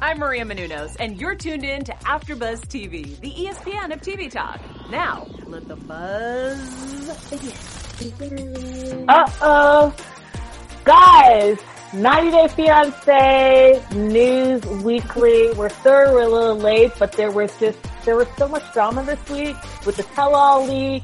I'm Maria Menounos, and you're tuned in to AfterBuzz TV, the ESPN of TV talk. Now, let the buzz begin. Uh oh, guys! 90 Day Fiance News Weekly. We're sorry we're a little late, but there was just there was so much drama this week with the tell-all leak,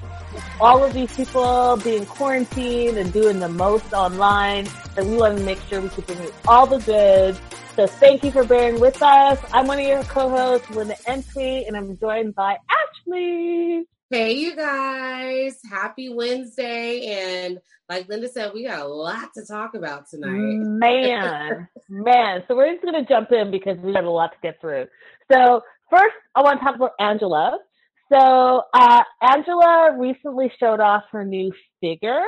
all of these people being quarantined and doing the most online that we wanted to make sure we could bring you all the goods. So thank you for bearing with us. I'm one of your co-hosts, Linda Entry, and I'm joined by Ashley. Hey, you guys. Happy Wednesday. And like Linda said, we got a lot to talk about tonight. Man, man. So we're just going to jump in because we got a lot to get through. So first, I want to talk about Angela. So uh, Angela recently showed off her new figure.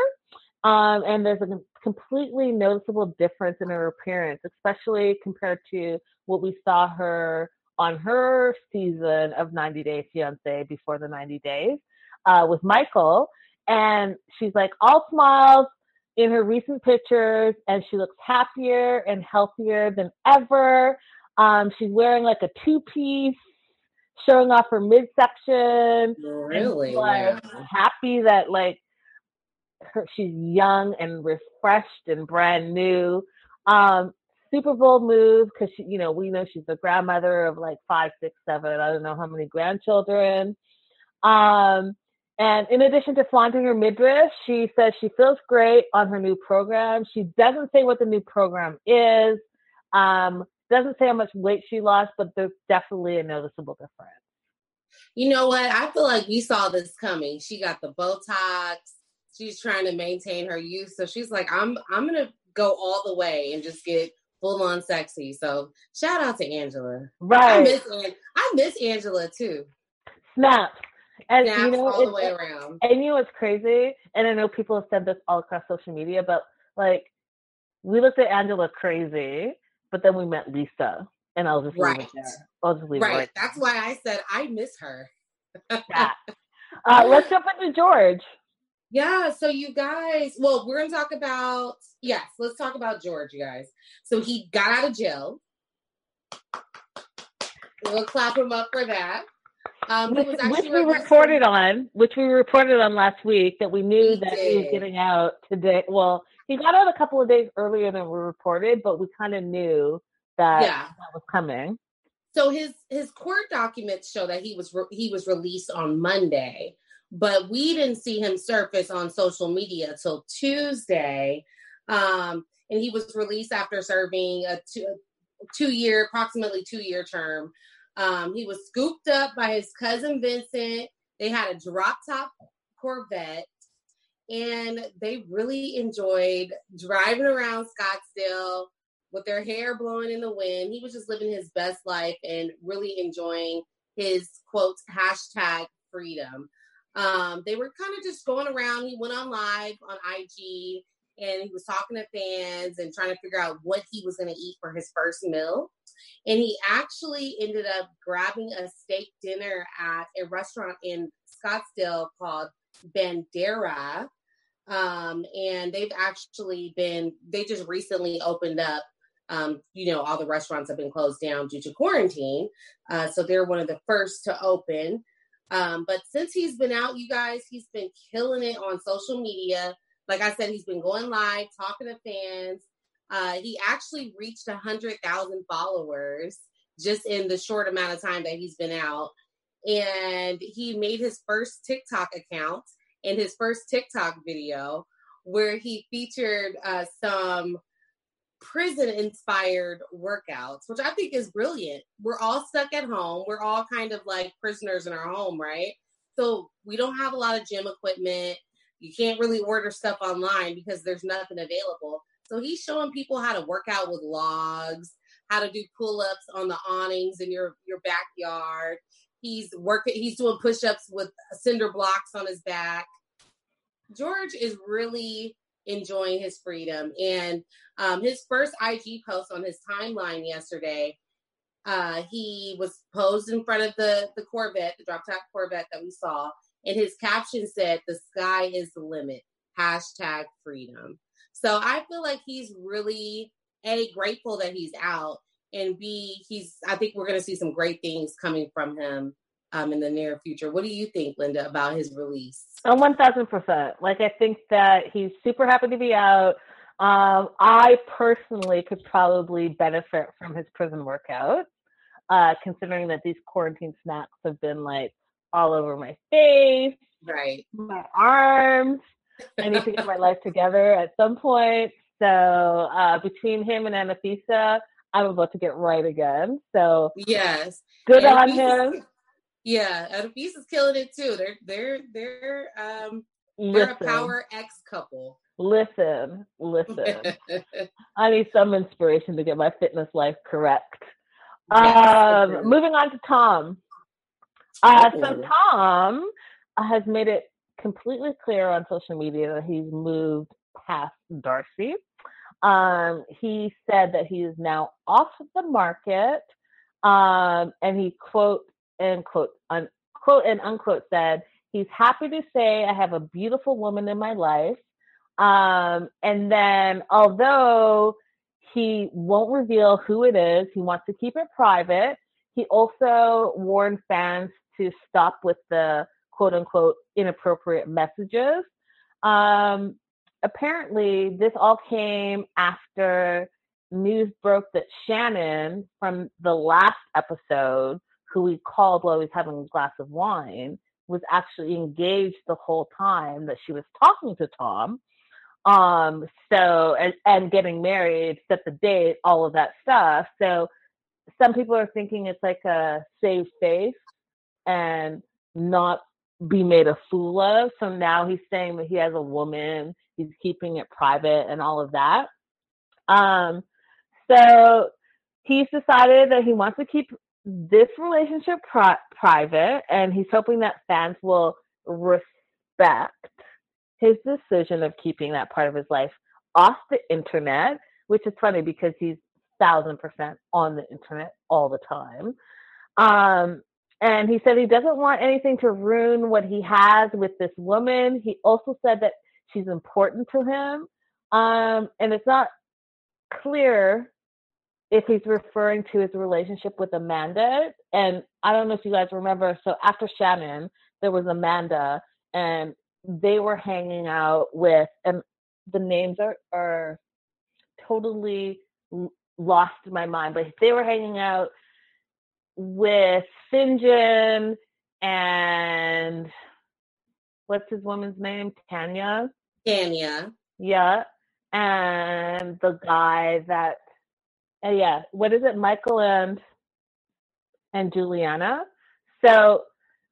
Um, and there's a completely noticeable difference in her appearance, especially compared to what we saw her on her season of 90 Day Fiance before the 90 days uh, with Michael. And she's like all smiles in her recent pictures, and she looks happier and healthier than ever. Um, she's wearing like a two piece, showing off her midsection. Really? Like, happy that like her, she's young and refreshed and brand new. Um, Super Bowl move because she, you know, we know she's the grandmother of like five, six, seven. I don't know how many grandchildren. Um, and in addition to flaunting her midriff, she says she feels great on her new program. She doesn't say what the new program is. Um, doesn't say how much weight she lost, but there's definitely a noticeable difference. You know what? I feel like we saw this coming. She got the Botox she's trying to maintain her youth. So she's like, I'm I'm gonna go all the way and just get full on sexy. So shout out to Angela. Right. I miss I miss Angela too. Snap. And Snaps you know, all the way around. And you know what's crazy? And I know people have said this all across social media, but like we looked at Angela crazy, but then we met Lisa. And I'll just right. leave it there. I'll just leave right. it right. That's why I said I miss her. yeah. Uh, let's jump into George. Yeah, so you guys, well, we're gonna talk about yes, let's talk about George, you guys. So he got out of jail. We'll clap him up for that. Um, which, which we reported on, which we reported on last week, that we knew He that did. he was getting out today. Well, he got out a couple of days earlier than we reported, but we kind of knew that Yeah. that was coming. So his his court documents show that he was re- he was released on Monday, but we didn't see him surface on social media till Tuesday. Um, and he was released after serving a two, two year, approximately two year term. Um, he was scooped up by his cousin Vincent. They had a drop top Corvette, and they really enjoyed driving around Scottsdale with their hair blowing in the wind. He was just living his best life and really enjoying his quotes hashtag freedom. Um, they were kind of just going around. He went on live on IG and he was talking to fans and trying to figure out what he was going to eat for his first meal. And he actually ended up grabbing a steak dinner at a restaurant in Scottsdale called Bandera. Um, and they've actually been, they just recently opened up. Um, you know, all the restaurants have been closed down due to quarantine. Uh, so they're one of the first to open. Um, but since he's been out, you guys, he's been killing it on social media. Like I said, he's been going live, talking to fans. Uh, he actually reached a hundred thousand followers just in the short amount of time that he's been out. And he made his first TikTok account and his first TikTok video where he featured uh, some prison inspired workouts, which I think is brilliant. We're all stuck at home. We're all kind of like prisoners in our home, right? So we don't have a lot of gym equipment. You can't really order stuff online because there's nothing available. So he's showing people how to work out with logs, how to do pull-ups on the awnings in your your backyard. He's working he's doing push-ups with cinder blocks on his back. George is really enjoying his freedom. And um, his first IG post on his timeline yesterday, uh, he was posed in front of the, the Corvette, the drop top Corvette that we saw. And his caption said, The sky is the limit. Hashtag freedom. So I feel like he's really a grateful that he's out. and B, he's. I think we're to see some great things coming from him um, in the near future. What do you think, Linda, about his release? One thousand percent. Like I think that he's super happy to be out. Um, I personally could probably benefit from his prison workout, uh, considering that these quarantine snacks have been like all over my face, right, my arms. I need to get my life together at some point. So uh, between him and Anafisa, I'm about to get right again. So yes, good on him. Yeah, Anafisa's killing it too. They're they're they're um they're a power X couple. Listen, listen. I need some inspiration to get my fitness life correct. Yes, um, moving on to Tom. Uh, so Tom has made it completely clear on social media that he's moved past Darcy. Um, he said that he is now off the market, um, and he quote and quote un, quote and unquote said he's happy to say I have a beautiful woman in my life. Um, and then, although he won't reveal who it is, he wants to keep it private. He also warned fans to stop with the quote unquote inappropriate messages. Um, apparently, this all came after news broke that Shannon from the last episode, who we called while he was having a glass of wine, was actually engaged the whole time that she was talking to Tom. Um, so and, and getting married, set the date, all of that stuff. So some people are thinking it's like a save face and not be made a fool of. So now he's saying that he has a woman, he's keeping it private and all of that. Um, so he's decided that he wants to keep this relationship pri- private and he's hoping that fans will respect his decision of keeping that part of his life off the internet, which is funny because he's thousand percent on the internet all the time. Um, and he said he doesn't want anything to ruin what he has with this woman. He also said that she's important to him. Um, and it's not clear if he's referring to his relationship with Amanda. And I don't know if you guys remember. So after Shannon, there was Amanda, and they were hanging out with, and the names are, are totally lost in my mind, but they were hanging out with Syngin and what's his woman's name? Tania. Tania. Yeah. And the guy that uh, yeah, what is it? Michael and and Juliana. So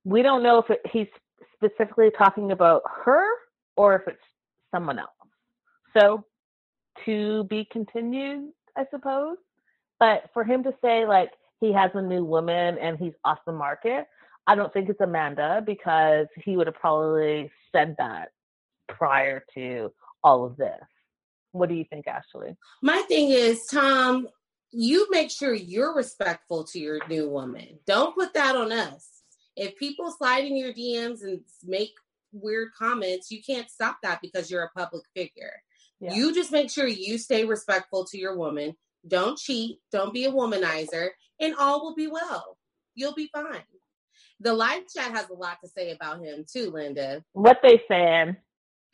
we don't know if it, he's specifically talking about her or if it's someone else. So to be continued, I suppose. But for him to say like he has a new woman and he's off the market, I don't think it's Amanda because he would have probably said that prior to all of this. What do you think, Ashley? My thing is, Tom, you make sure you're respectful to your new woman. Don't put that on us. If people slide in your DMs and make weird comments, you can't stop that because you're a public figure. Yeah. You just make sure you stay respectful to your woman. Don't cheat. Don't be a womanizer, and all will be well. You'll be fine. The live chat has a lot to say about him too, Linda. What they saying?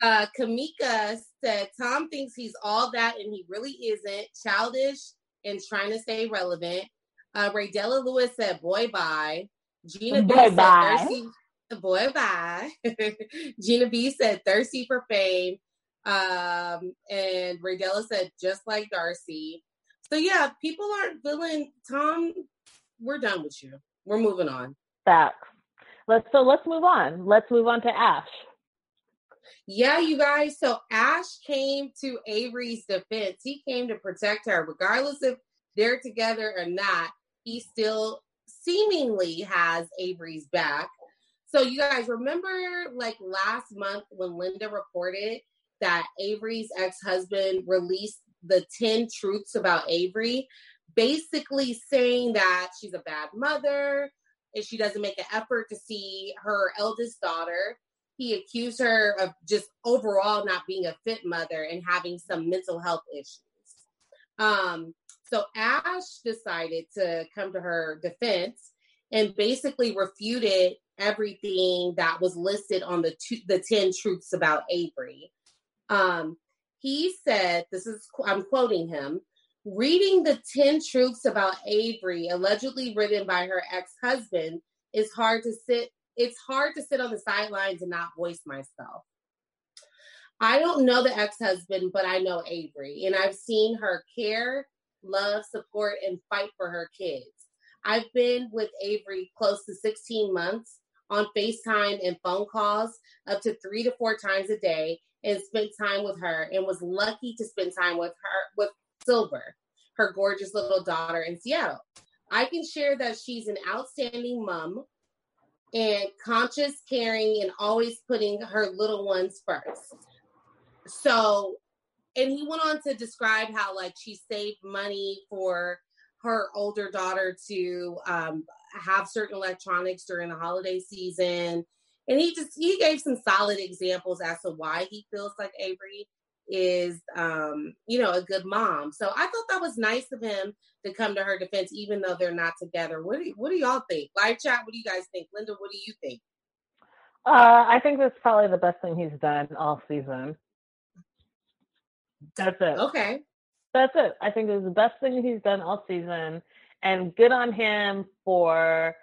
Uh, Kamika said Tom thinks he's all that, and he really isn't. Childish and trying to stay relevant. Uh, Raydella Lewis said, "Boy, bye." Gina boy, B bye. said, "Thirsty." Boy, bye. Gina B said, "Thirsty for fame." Um, and Raydella said, "Just like Darcy." So yeah, people aren't feeling Tom. We're done with you. We're moving on. Facts. Let's so let's move on. Let's move on to Ash. Yeah, you guys. So Ash came to Avery's defense. He came to protect her, regardless if they're together or not. He still seemingly has Avery's back. So you guys remember like last month when Linda reported that Avery's ex-husband released the 10 truths about Avery, basically saying that she's a bad mother, and she doesn't make an effort to see her eldest daughter he accused her of just overall not being a fit mother and having some mental health issues. Um, So Ash decided to come to her defense and basically refuted everything that was listed on the two, the 10 truths about Avery. Um, he said, this is, I'm quoting him, reading the 10 truths about Avery, allegedly written by her ex husband, is hard to sit. It's hard to sit on the sidelines and not voice myself. I don't know the ex husband, but I know Avery, and I've seen her care, love, support, and fight for her kids. I've been with Avery close to 16 months on FaceTime and phone calls up to three to four times a day and spent time with her and was lucky to spend time with her with Silver, her gorgeous little daughter in Seattle. I can share that she's an outstanding mom and conscious, caring, and always putting her little ones first. So, and he went on to describe how like she saved money for her older daughter to um, have certain electronics during the holiday season. And he just he gave some solid examples as to why he feels like Avery is um, you know, a good mom. So I thought that was nice of him to come to her defense, even though they're not together. What do what do y'all think? Live chat, what do you guys think? Linda, what do you think? Uh, I think that's probably the best thing he's done all season. That's it. Okay. That's it. I think it's the best thing he's done all season. And good on him for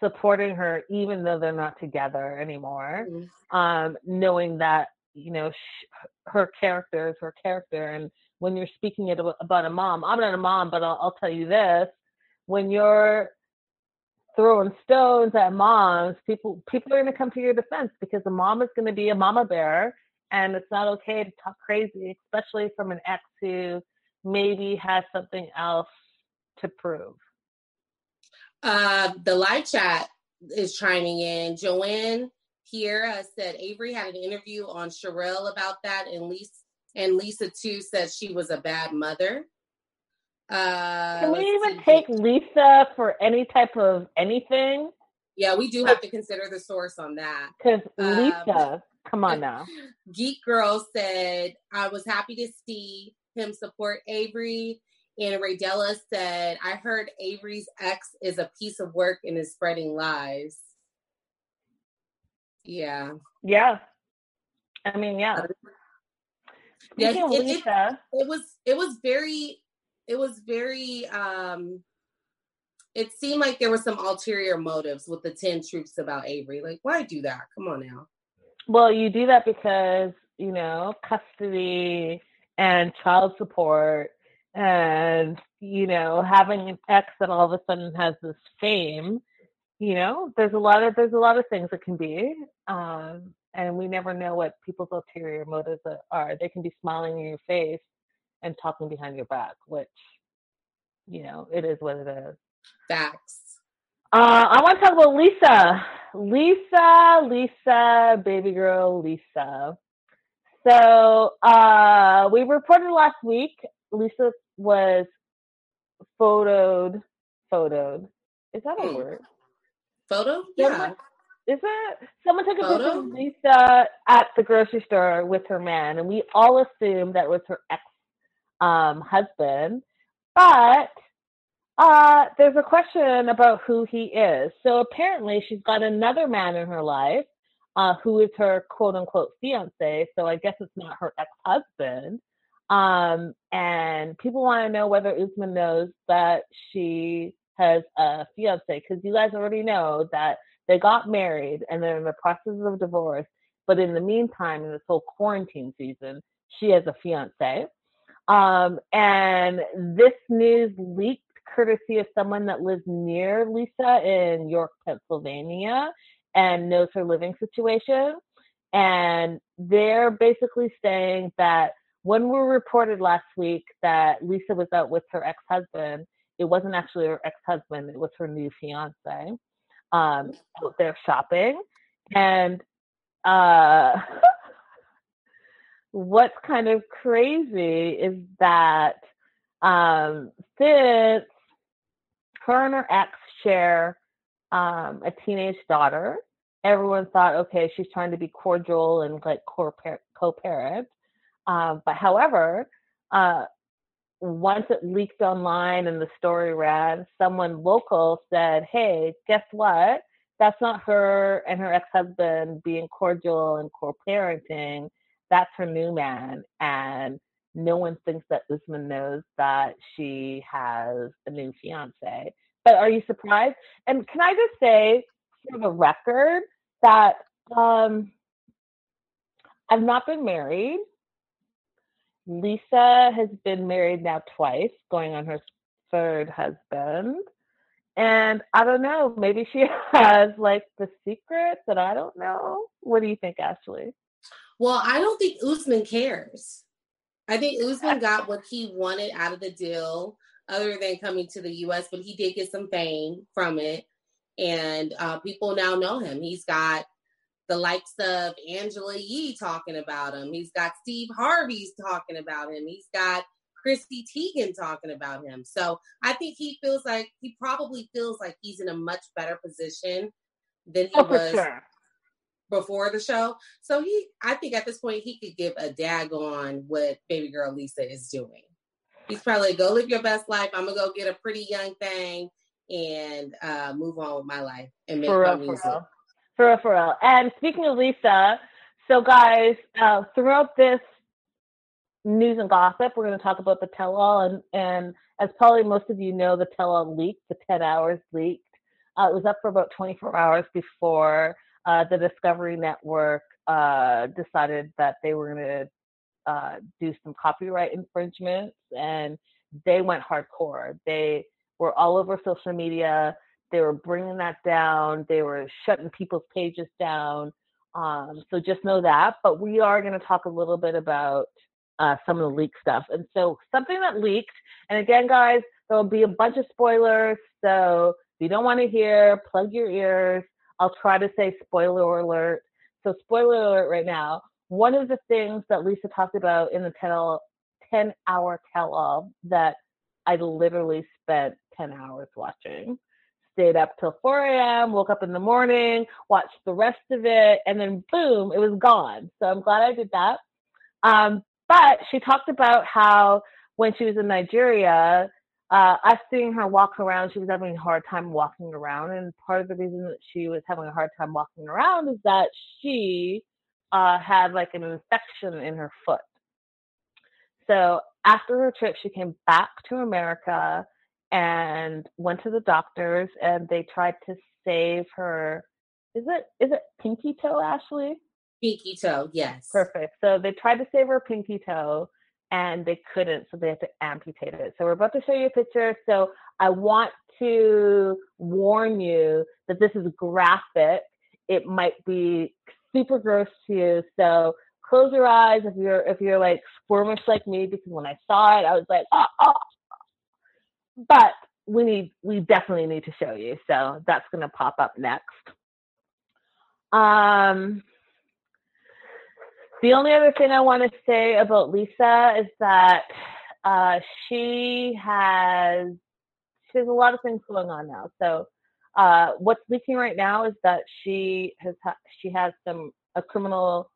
supporting her, even though they're not together anymore. Mm-hmm. Um, knowing that, you know, sh- her character is her character. And when you're speaking it about a mom, I'm not a mom, but I'll, I'll tell you this when you're throwing stones at moms, people people are going to come to your defense because the mom is going to be a mama bear and it's not okay to talk crazy, especially from an ex who maybe has something else to prove. Uh, the live chat is chiming in. Joanne here said Avery had an interview on Sherelle about that, and Lisa and Lisa too said she was a bad mother. Uh, Can we even see. take Lisa for any type of anything? Yeah, we do have to consider the source on that. Because Lisa, um, Come on now. Geek Girl said, I was happy to see him support Avery. And Raydella said, I heard Avery's ex is a piece of work and is spreading lies. Yeah. Yeah. I mean, yeah. yeah, it, it, it was it was very it was very um it seemed like there were some ulterior motives with the 10 troops about Avery. Like, why do that? Come on now. Well, you do that because, you know, custody and child support and, you know, having an ex that all of a sudden has this fame, you know, there's a lot of there's a lot of things that can be. Um, and we never know what people's ulterior motives are. They can be smiling in your face and talking behind your back, which, you know, it is what it is. Facts. Uh, I want to talk about Lisa. Lisa, Lisa, baby girl, Lisa. So uh, we reported last week. Lisa was photoed. Photoed. Is that a hmm. word? Photo? Yeah. Is it? Someone took a Photo? picture of Lisa at the grocery store with her man, and we all assumed that was her ex um, husband. But uh, there's a question about who he is. So apparently, she's got another man in her life uh, who is her quote unquote fiance. So I guess it's not her ex husband. Um, and people want to know whether Usman knows that she has a fiance because you guys already know that they got married and they're in the process of divorce. But in the meantime, in this whole quarantine season, she has a fiance. Um, and this news leaked courtesy of someone that lives near Lisa in York, Pennsylvania, and knows her living situation. And they're basically saying that when we reported last week that Lisa was out with her ex husband, it wasn't actually her ex husband, it was her new fiance um, out there shopping. And uh, what's kind of crazy is that um, since her and her ex share um, a teenage daughter. Everyone thought, okay, she's trying to be cordial and like co-parent. Um, but however, uh, once it leaked online and the story ran, someone local said, "Hey, guess what? That's not her and her ex-husband being cordial and co-parenting. That's her new man." And no one thinks that Usman knows that she has a new fiance. But are you surprised? And can I just say, for the record, that um, I've not been married. Lisa has been married now twice, going on her third husband. And I don't know, maybe she has like the secret that I don't know. What do you think, Ashley? Well, I don't think Usman cares. I think Usman got what he wanted out of the deal, other than coming to the U.S., but he did get some fame from it. And uh, people now know him. He's got the likes of Angela Yee talking about him. He's got Steve Harvey's talking about him. He's got Chrissy Teigen talking about him. So I think he feels like he probably feels like he's in a much better position than he oh, was sure. before the show. So he, I think at this point he could give a dag on what baby girl Lisa is doing. He's probably like, go live your best life. I'm gonna go get a pretty young thing and uh, move on with my life and make for my real, music. For real, for real. And speaking of Lisa, so guys, uh, throughout this news and gossip, we're going to talk about the tell-all, and and as probably most of you know, the tell-all leaked. The 10 hours leaked. Uh, it was up for about 24 hours before uh, the Discovery Network uh, decided that they were going to uh, do some copyright infringements, and they went hardcore. They were all over social media they were bringing that down. They were shutting people's pages down. Um, so just know that. But we are going to talk a little bit about uh, some of the leak stuff. And so something that leaked, and again, guys, there will be a bunch of spoilers. So if you don't want to hear, plug your ears. I'll try to say spoiler alert. So spoiler alert right now. One of the things that Lisa talked about in the 10, 10 hour tell all that I literally spent 10 hours watching stayed up till 4 a.m., woke up in the morning, watched the rest of it, and then boom, it was gone. So I'm glad I did that. Um, but she talked about how when she was in Nigeria, uh, us seeing her walk around, she was having a hard time walking around. And part of the reason that she was having a hard time walking around is that she uh, had like an infection in her foot. So after her trip, she came back to America and went to the doctors and they tried to save her is it is it pinky toe ashley? Pinky toe yes. Perfect. So they tried to save her pinky toe and they couldn't so they had to amputate it. So we're about to show you a picture. So i want to warn you that this is graphic. It might be super gross to you. So close your eyes if you're if you're like squirmish like me because when i saw it i was like oh, oh but we need we definitely need to show you. So that's going to pop up next. Um, the only other thing I want to say about Lisa is that uh, she has she has a lot of things going on now. So uh, what's leaking right now is that she has ha- she has some a criminal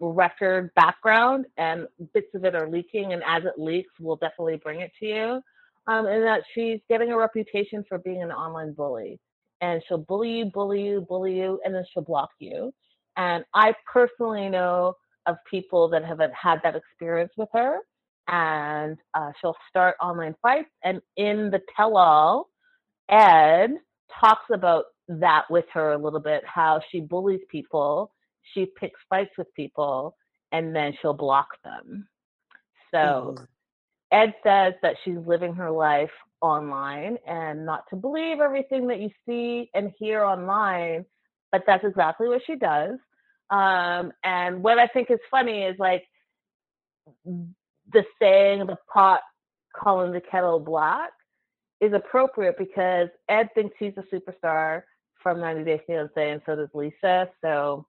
record background, and bits of it are leaking. And as it leaks, we'll definitely bring it to you um, and that she's getting a reputation for being an online bully. And she'll bully you, bully you, bully you, and then she'll block you. And I personally know of people that have had that experience with her. And uh, she'll start online fights. And in the tell all, Ed talks about that with her a little bit how she bullies people, she picks fights with people, and then she'll block them. So mm-hmm. Ed says that she's living her life online and not to believe everything that you see and hear online, but that's exactly what she does. Um, and what I think is funny is like the saying, the pot calling the kettle black is appropriate because Ed thinks he's a superstar from 90 Day Fiance and so does Lisa. So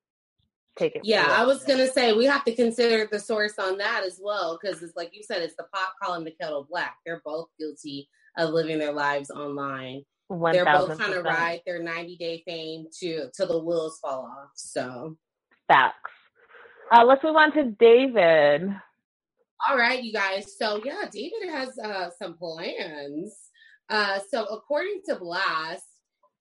take it. Yeah, I was gonna say we have to consider the source on that as well because it's like you said, it's the pot calling the kettle black. They're both guilty of living their lives online. 1, They're both trying to ride their 90 day fame to till the wheels fall off. So facts. Uh, let's move on to David. All right, you guys. So yeah, David has uh, some plans. Uh, so according to Blast,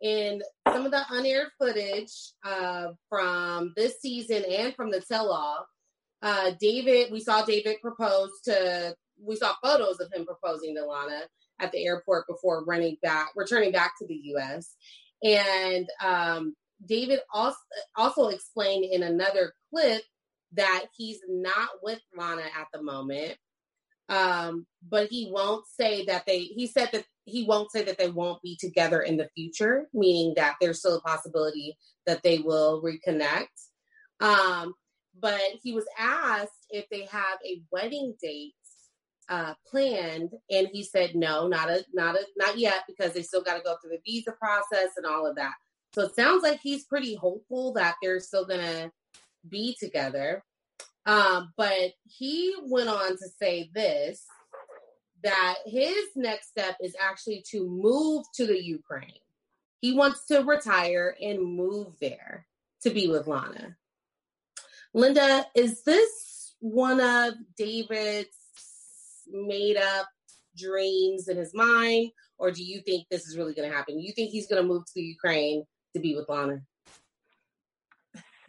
in some of the unaired footage uh, from this season and from the tell-all, uh, David, we saw David propose to. We saw photos of him proposing to Lana at the airport before running back, returning back to the U.S. And um, David also also explained in another clip that he's not with Lana at the moment. Um, but he won't say that they he said that he won't say that they won't be together in the future, meaning that there's still a possibility that they will reconnect. Um, but he was asked if they have a wedding date uh, planned, and he said no, not a not a not yet because they still got to go through the visa process and all of that. So it sounds like he's pretty hopeful that they're still gonna be together. Um, but he went on to say this that his next step is actually to move to the Ukraine. He wants to retire and move there to be with Lana. Linda, is this one of David's made up dreams in his mind, or do you think this is really going to happen? You think he's going to move to the Ukraine to be with Lana?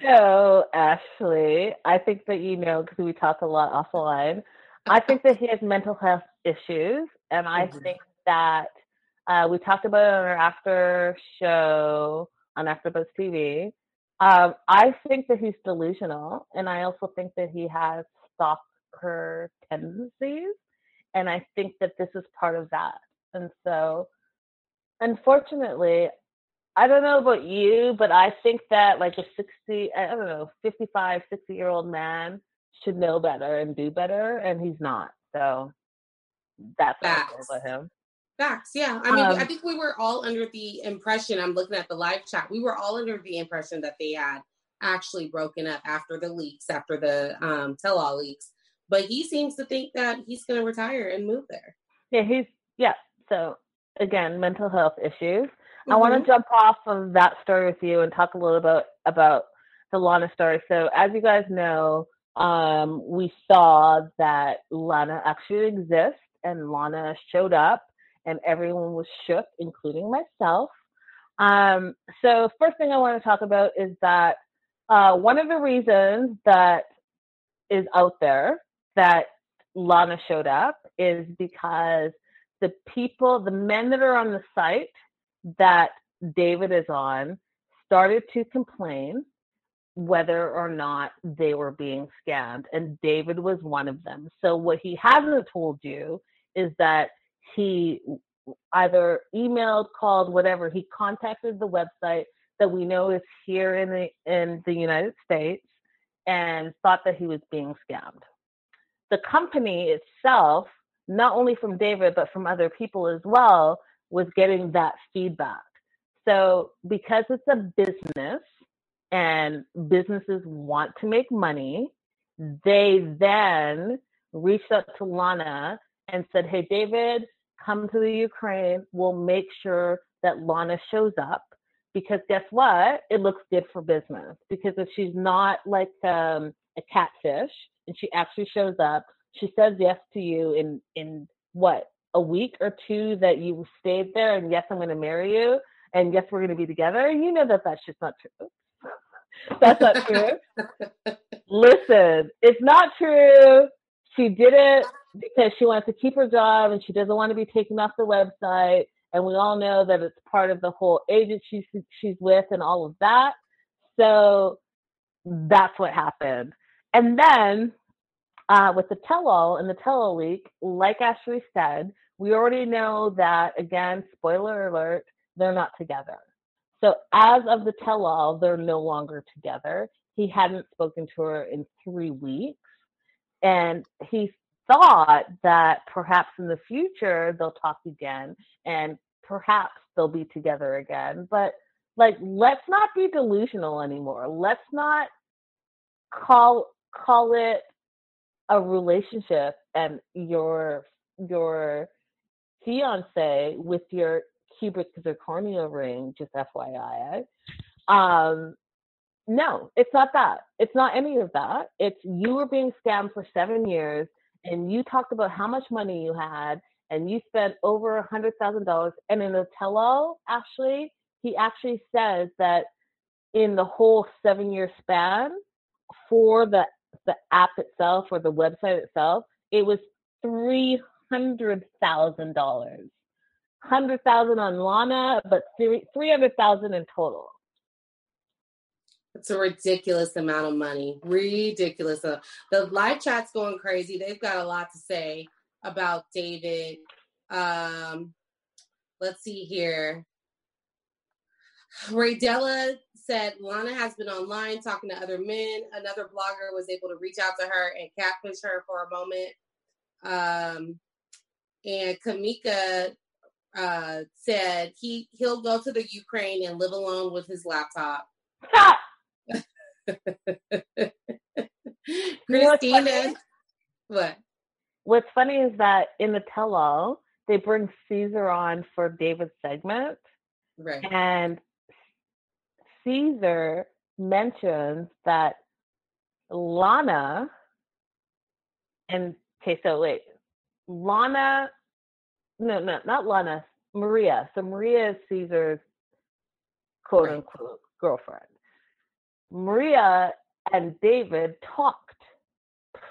So, Ashley, I think that you know because we talk a lot offline. I think that he has mental health issues, and I mm-hmm. think that uh, we talked about it on our after show on AfterBuzz TV. Um, I think that he's delusional, and I also think that he has stalker tendencies, and I think that this is part of that. And so, unfortunately, I don't know about you, but I think that like a 60, I don't know, 55, 60 year old man should know better and do better, and he's not. So that's Facts. about him. Facts, yeah. I mean, um, I think we were all under the impression, I'm looking at the live chat, we were all under the impression that they had actually broken up after the leaks, after the um, tell all leaks. But he seems to think that he's going to retire and move there. Yeah, he's, yeah. So again, mental health issues. Mm-hmm. I want to jump off of that story with you and talk a little bit about the Lana story. So, as you guys know, um, we saw that Lana actually exists, and Lana showed up, and everyone was shook, including myself. Um, so, first thing I want to talk about is that uh, one of the reasons that is out there that Lana showed up is because the people, the men that are on the site that David is on started to complain whether or not they were being scammed. And David was one of them. So, what he hasn't told you is that he either emailed, called, whatever, he contacted the website that we know is here in the, in the United States and thought that he was being scammed. The company itself, not only from David, but from other people as well, was getting that feedback. So, because it's a business and businesses want to make money, they then reached out to Lana and said, Hey, David, come to the Ukraine. We'll make sure that Lana shows up. Because guess what? It looks good for business. Because if she's not like um, a catfish and she actually shows up, she says yes to you in in what a week or two that you stayed there and yes i'm going to marry you and yes we're going to be together you know that that's just not true. That's not true. Listen it's not true. She did it because she wants to keep her job and she doesn't want to be taken off the website and we all know that it's part of the whole agency she's she's with and all of that. So that's what happened. And then uh, with the tell-all and the tell-all leak, like Ashley said, we already know that, again, spoiler alert, they're not together. So as of the tell all, they're no longer together. He hadn't spoken to her in three weeks. And he thought that perhaps in the future they'll talk again and perhaps they'll be together again. But like, let's not be delusional anymore. Let's not call call it a relationship and your your fiance with your cubic zirconia ring, just FYI. Um, no, it's not that. It's not any of that. It's you were being scammed for seven years and you talked about how much money you had, and you spent over a hundred thousand dollars. And in the tell-all, actually, he actually says that in the whole seven-year span for the the app itself or the website itself, it was three hundred thousand dollars. Hundred thousand on Lana, but three three hundred thousand in total. It's a ridiculous amount of money. Ridiculous. The live chat's going crazy. They've got a lot to say about David. Um, let's see here. Raydella said Lana has been online talking to other men. Another blogger was able to reach out to her and catfish her for a moment. Um, and Kamika uh, said he he'll go to the Ukraine and live alone with his laptop. Christina, what? What's funny is that in the tell-all, they bring Caesar on for David's segment, right? And Caesar mentions that Lana and okay, so wait, Lana, no, no, not Lana, Maria. So Maria is Caesar's quote unquote girlfriend. Maria and David talked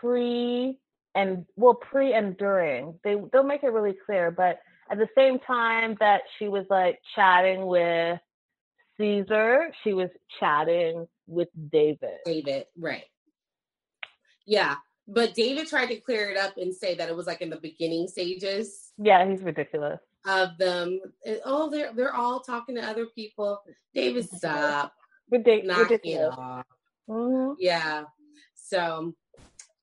pre and well pre and during. They they'll make it really clear, but at the same time that she was like chatting with Caesar, she was chatting with David. David, right. Yeah. But David tried to clear it up and say that it was like in the beginning stages. Yeah, he's ridiculous. Of them. Oh, they're they're all talking to other people. David, stop. Ridic- Knock ridiculous. Mm-hmm. Yeah. So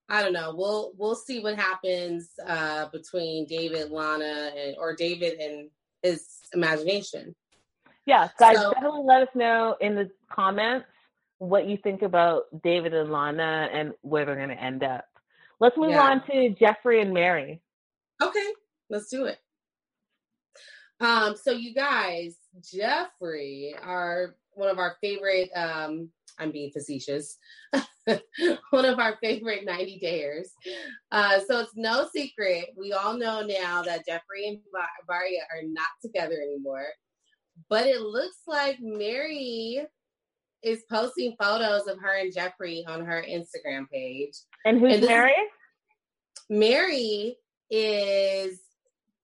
I don't know. We'll we'll see what happens uh, between David, Lana, and or David and his imagination. Yeah, guys, so, definitely let us know in the comments what you think about David and Lana and where they're going to end up. Let's move yeah. on to Geoffrey and Mary. Okay, let's do it. Um, so you guys, Geoffrey, our one of our favorite um I'm being facetious. one of our favorite 90 dayers. Uh, so it's no secret. We all know now that Geoffrey and Varya are not together anymore. But it looks like Mary is posting photos of her and Geoffrey on her Instagram page. And who's and Mary? Meri is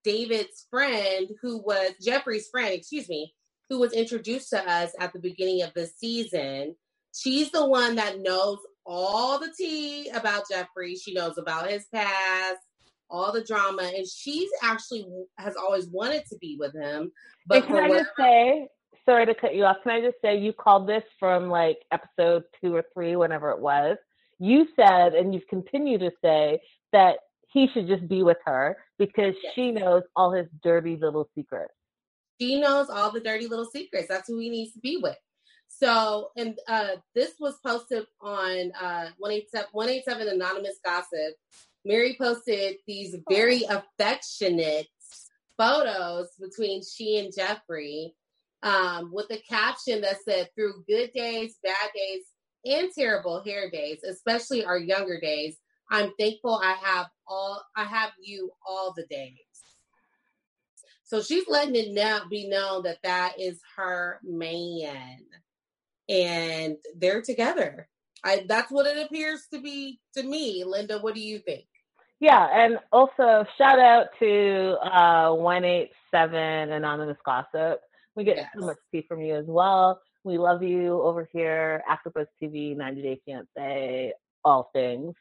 David's friend who was Geoffrey's friend, excuse me, who was introduced to us at the beginning of the season. She's the one that knows all the tea about Geoffrey. She knows about his past, all the drama, and she's actually has always wanted to be with him. But and can I just say, sorry to cut you off. Can I just say you called this from like episode two or three, whenever it was. You said, and you've continued to say that he should just be with her because yes. she knows all his dirty little secrets. She knows all the dirty little secrets. That's who he needs to be with. So, and uh, this was posted on uh, 187, 187 Anonymous Gossip. Mary posted these very affectionate photos between she and Geoffrey um, with a caption that said, through good days, bad days, and terrible hair days, especially our younger days, I'm thankful I have all I have you all the days. So she's letting it now be known that that is her man, and they're together. I that's what it appears to be to me. Linda, what do you think? Yeah, and also shout out to uh, one eight seven Anonymous Gossip. We get yes. so much tea from you as well. We love you over here, AfterBuzz TV, 90 Day Fiance, all things.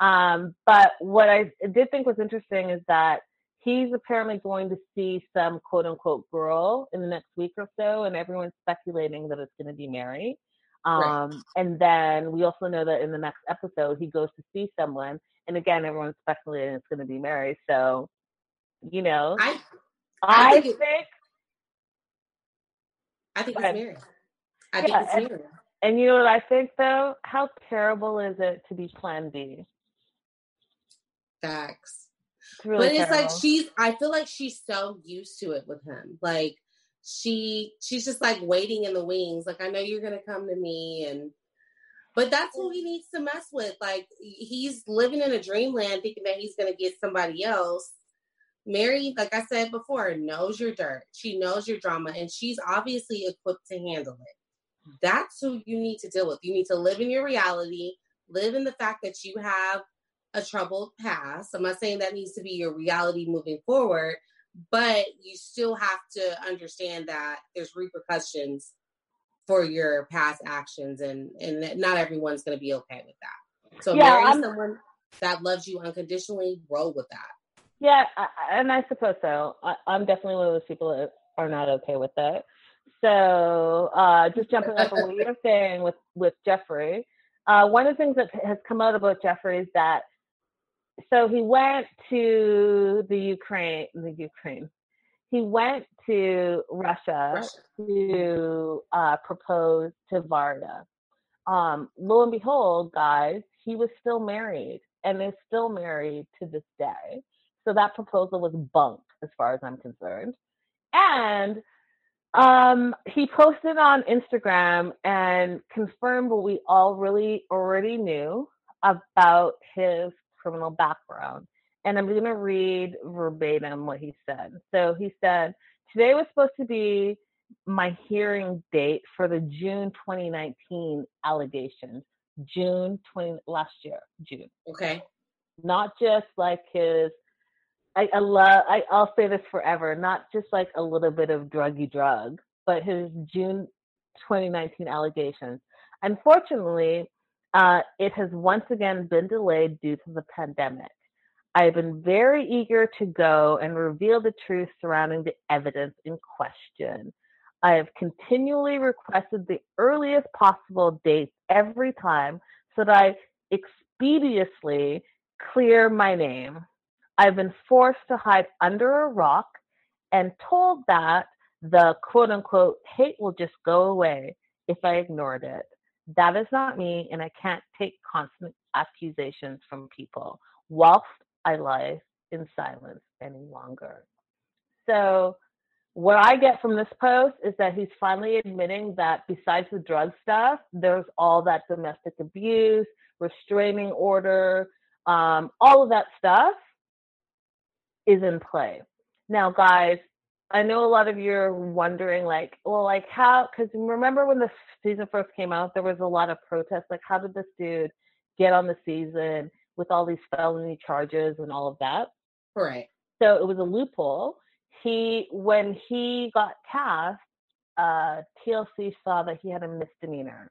Um, but what I did think was interesting is that he's apparently going to see some quote unquote girl in the next week or so, and everyone's speculating that it's going to be Mary. Um, right. And then we also know that in the next episode, he goes to see someone, and again, everyone's speculating it's going to be Mary. So, you know, I, I, I think, it, think, I think it's Mary. I think it's Mary. And you know what I think though? How terrible is it to be Plan B? Facts. It's really but it's terrible. like she's I feel like she's so used to it with him. Like she she's just like waiting in the wings. Like I know you're gonna come to me and But that's who he mm. needs to mess with. Like he's living in a dreamland thinking that he's gonna get somebody else. Mary, like I said before, knows your dirt. She knows your drama and she's obviously equipped to handle it. That's who you need to deal with. You need to live in your reality, live in the fact that you have a troubled past. I'm not saying that needs to be your reality moving forward, but you still have to understand that there's repercussions for your past actions and and not everyone's going to be okay with that. So yeah, marry I'm, someone that loves you unconditionally, roll with that. Yeah, and I suppose so. I, am definitely one of those people that are not okay with it. So uh, just jumping up on what you're saying with with Geoffrey, uh, one of the things that has come out about Geoffrey is that so he went to the Ukraine, the Ukraine. He went to Russia, Russia. to uh, propose to Varya. Um, lo and behold, guys, he was still married and is still married to this day. So that proposal was bunk, as far as I'm concerned. And um, he posted on Instagram and confirmed what we all really already knew about his criminal background. And I'm going to read verbatim what he said. So he said, Today was supposed to be my hearing date for the June 2019 allegations. June 20 last year, June. Okay. Not just like his I, I love I, I'll say this forever, not just like a little bit of druggy drug, but his June 2019 allegations. Unfortunately, uh, it has once again been delayed due to the pandemic. I have been very eager to go and reveal the truth surrounding the evidence in question. I have continually requested the earliest possible dates every time so that I expeditiously clear my name. I've been forced to hide under a rock and told that the quote unquote hate will just go away if I ignored it. That is not me, and I can't take constant accusations from people whilst I lie in silence any longer. So, what I get from this post is that he's finally admitting that besides the drug stuff, there's all that domestic abuse, restraining order, um, all of that stuff is in play. Now, guys, I know a lot of you are wondering, like, well, like how? Because remember when the season first came out, there was a lot of protests. Like, how did this dude get on the season with all these felony charges and all of that? Right. So it was a loophole. He, when he got cast, uh, TLC saw that he had a misdemeanor,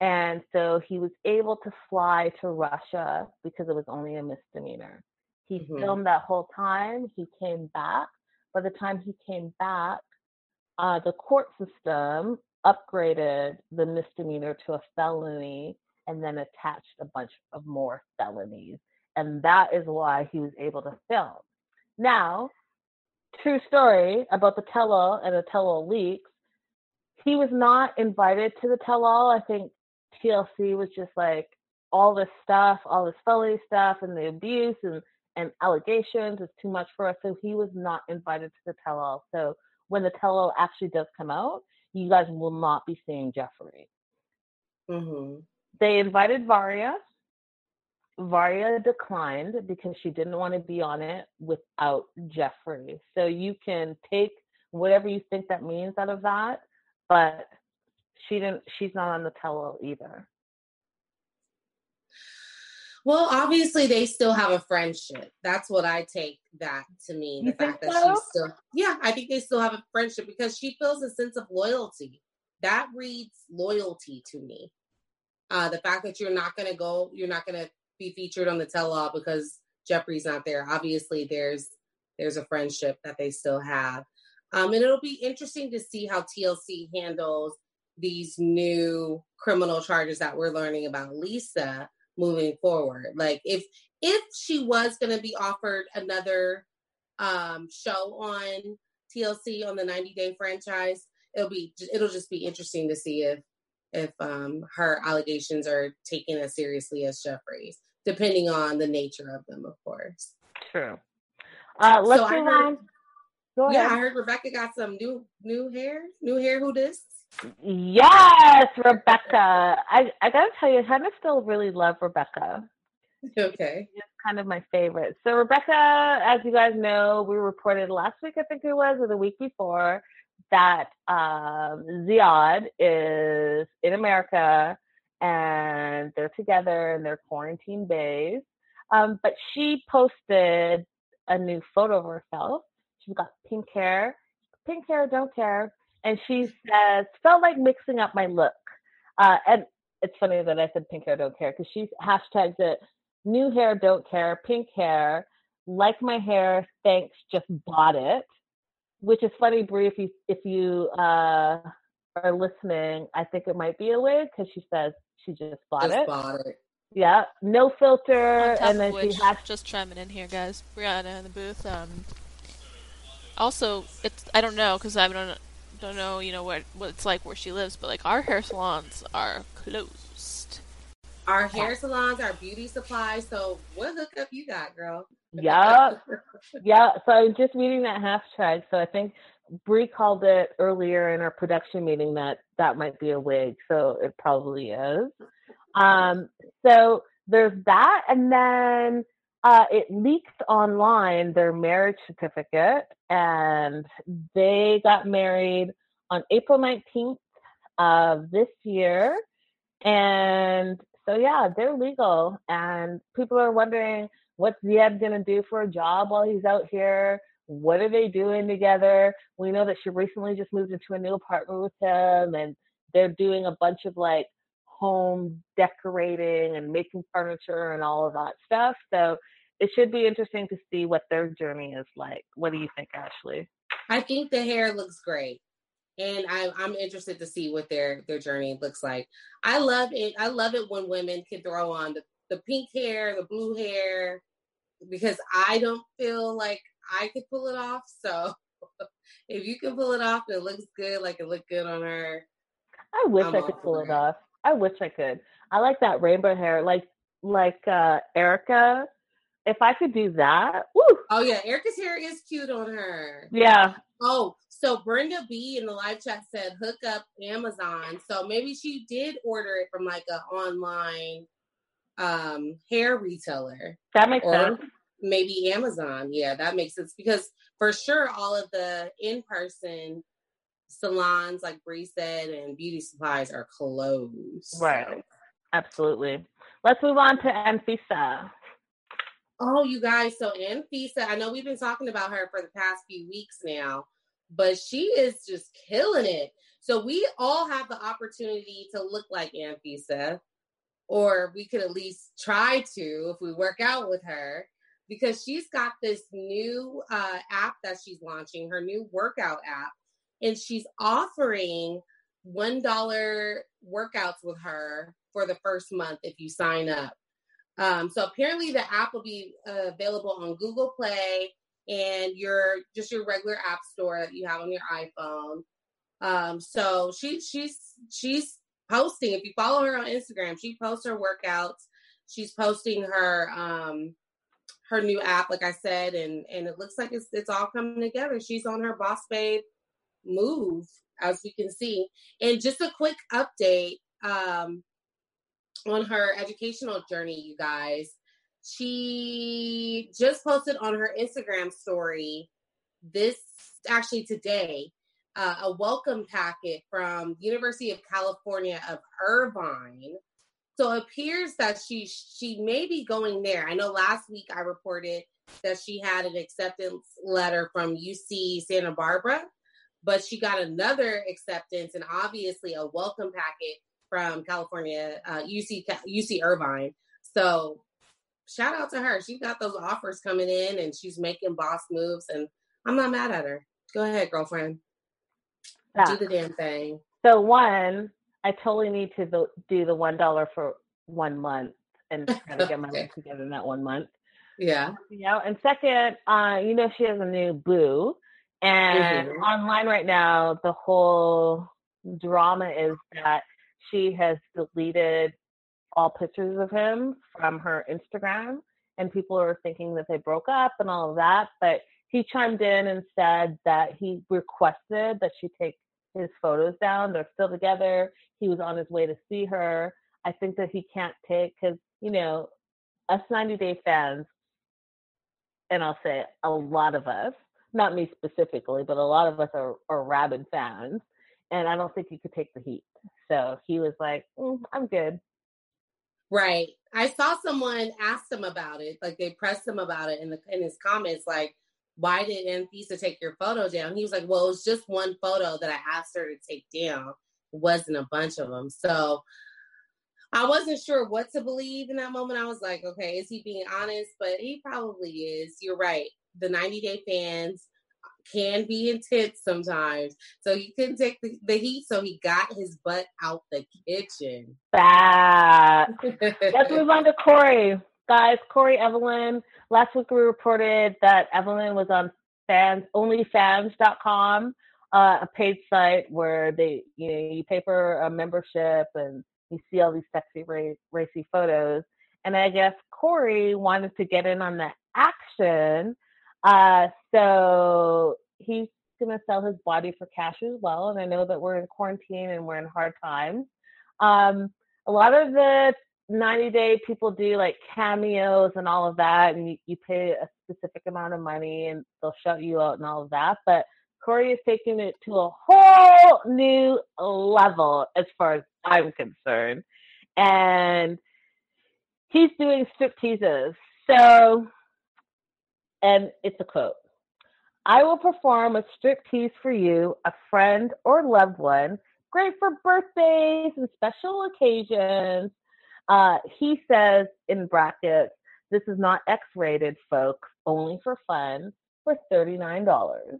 and so he was able to fly to Russia because it was only a misdemeanor. He mm-hmm. filmed that whole time. He came back by the time he came back, uh, the court system upgraded the misdemeanor to a felony and then attached a bunch of more felonies. And that is why he was able to film. Now, true story about the tell all and the tell all leaks. He was not invited to the tell all. I think TLC was just like all this stuff, all this felony stuff and the abuse and and allegations is too much for us. So he was not invited to the tell all. So when the tell all actually does come out, you guys will not be seeing Geoffrey. Mm-hmm. They invited Varya. Varya declined because she didn't want to be on it without Geoffrey. So you can take whatever you think that means out of that, but she didn't. She's not on the tell all either. Well, obviously they still have a friendship. That's what I take that to mean. The fact that so? she's still Yeah, I think they still have a friendship because she feels a sense of loyalty. That reads loyalty to me. Uh the fact that you're not gonna go, you're not gonna be featured on the tell all because Geoffrey's not there. Obviously there's there's a friendship that they still have. Um, and it'll be interesting to see how TLC handles these new criminal charges that we're learning about Lisa moving forward. Like if if she was going to be offered another um, show on TLC on the 90 Day franchise, it'll be it'll just be interesting to see if if um, her allegations are taken as seriously as Geoffrey's, depending on the nature of them, of course. True. Uh, let's so move on. Go Yeah, ahead. I heard Rebecca got some new new hair. New hair. Who this? Yes, Rebecca. I I gotta tell you, I kind of still really love Rebecca. Okay. She's kind of my favorite. So Rebecca, as you guys know, we reported last week, I think it was, or the week before, that um, Zied is in America and they're together and they're quarantine bays. Um, but she posted a new photo of herself. She's got pink hair, pink hair, don't care. And she says, felt like mixing up my look. Uh, and it's funny that I said pink hair, don't care, because she hashtags it new hair, don't care, pink hair, like my hair, thanks, just bought it. Which is funny, Brie, if you if you uh, are listening, I think it might be a wig because she says she just bought Just it. bought it. Yeah, no filter, and then of she has just chiming in here, guys. Brianna in the booth. Um, also, it's I don't know because I don't don't know you know what what it's like where she lives, but like our hair salons are closed. Our hair salons, our beauty supplies. So what hookup you got, girl? yeah, yeah. So I'm just reading that hashtag. So I think Bree called it earlier in our production meeting that that might be a wig. So it probably is. Um, so there's that, and then uh, it leaked online their marriage certificate, and they got married on April 19th of this year. And so, yeah, they're legal, and people are wondering what's Zied gonna do for a job while he's out here? What are they doing together? We know that she recently just moved into a new apartment with him, and they're doing a bunch of like home decorating and making furniture and all of that stuff. So it should be interesting to see what their journey is like. What do you think, Ashley? I think the hair looks great. And I, I'm interested to see what their their journey looks like. I love it. I love it when women can throw on the, the pink hair, the blue hair, because I don't feel like I could pull it off. So if you can pull it off and it looks good, like it looked good on her. I wish I'm I could pull it it. off. I wish I could. I like that rainbow hair, like like uh Erica. If I could do that, woo, Oh yeah, Erica's hair is cute on her. yeah, Oh, so Brenda B in the live chat said hook up Amazon. So maybe she did order it from like an online um hair retailer. that makes sense. Maybe Amazon. Yeah, that makes sense because for sure all of the in-person salons, like Bree said, and beauty supplies are closed. Right. So- Absolutely. Let's move on to Anfisa. Oh, you guys. So Anfisa, I know we've been talking about her for the past few weeks now, but she is just killing it. So we all have the opportunity to look like Anfisa, or we could at least try to if we work out with her, because she's got this new uh, app that she's launching, her new workout app, and she's offering one dollar workouts with her for the first month if you sign up. Um, so apparently the app will be uh, available on Google Play and your just your regular app store that you have on your iPhone. Um, so she she's she's posting. If you follow her on Instagram, she posts her workouts. She's posting her um her new app, like I said, and and it looks like it's it's all coming together. She's on her boss babe move, as we can see. And just a quick update. Um, on her educational journey, you guys. She just posted on her Instagram story this actually today uh, a welcome packet from University of California of Irvine. So it appears that she she may be going there. I know last week I reported that she had an acceptance letter from UC Santa Barbara, but she got another acceptance and obviously a welcome packet from California, uh, UC UC Irvine. So shout out to her. She's got those offers coming in, and she's making boss moves. And I'm not mad at her. Go ahead, girlfriend. Yeah. Do the damn thing. So one, I totally need to do- the one dollar for one month and try to get my life together in that one month. Yeah. You know, and second, uh, you know, she has a new boo, and Mhm. online right now, the whole drama is that she has deleted all pictures of him from her Instagram, and people are thinking that they broke up and all of that. But he chimed in and said that he requested that she take his photos down. They're still together. He was on his way to see her. I think that he can't take because you know us 90 Day fans, and I'll say a lot of us, not me specifically, but a lot of us are, are rabid fans, and I don't think he could take the heat. So he was like, mm, "I'm good." Right. I saw someone ask him about it, like they pressed him about it in the in his comments, like, "Why did Anfisa take your photo down?" He was like, "Well, it was just one photo that I asked her to take down. It wasn't a bunch of them." So I wasn't sure what to believe in that moment. I was like, okay, is he being honest? But he probably is. You're right. The 90 Day fans can be intense sometimes. So he couldn't take the, the heat, so he got his butt out the kitchen. That. Let's move on to Corey. Guys, Corey Evelin. Last week we reported that Evelin was on fans onlyfans.com, uh, a paid site where they you know you pay for a membership and you see all these sexy racy photos. And I guess Corey wanted to get in on the action. Uh, so he's going to sell his body for cash as well. And I know that we're in quarantine and we're in hard times. Um, a lot of the 90 day people do like cameos and all of that. And you, you pay a specific amount of money and they'll shout you out and all of that. But Corey is taking it to a whole new level as far as I'm concerned. And he's doing strip teases. So, and it's a quote I will perform a strip tease for you, a friend or loved one, great for birthdays and special occasions. Uh, he says in brackets, this is not X rated, folks, only for fun for $39.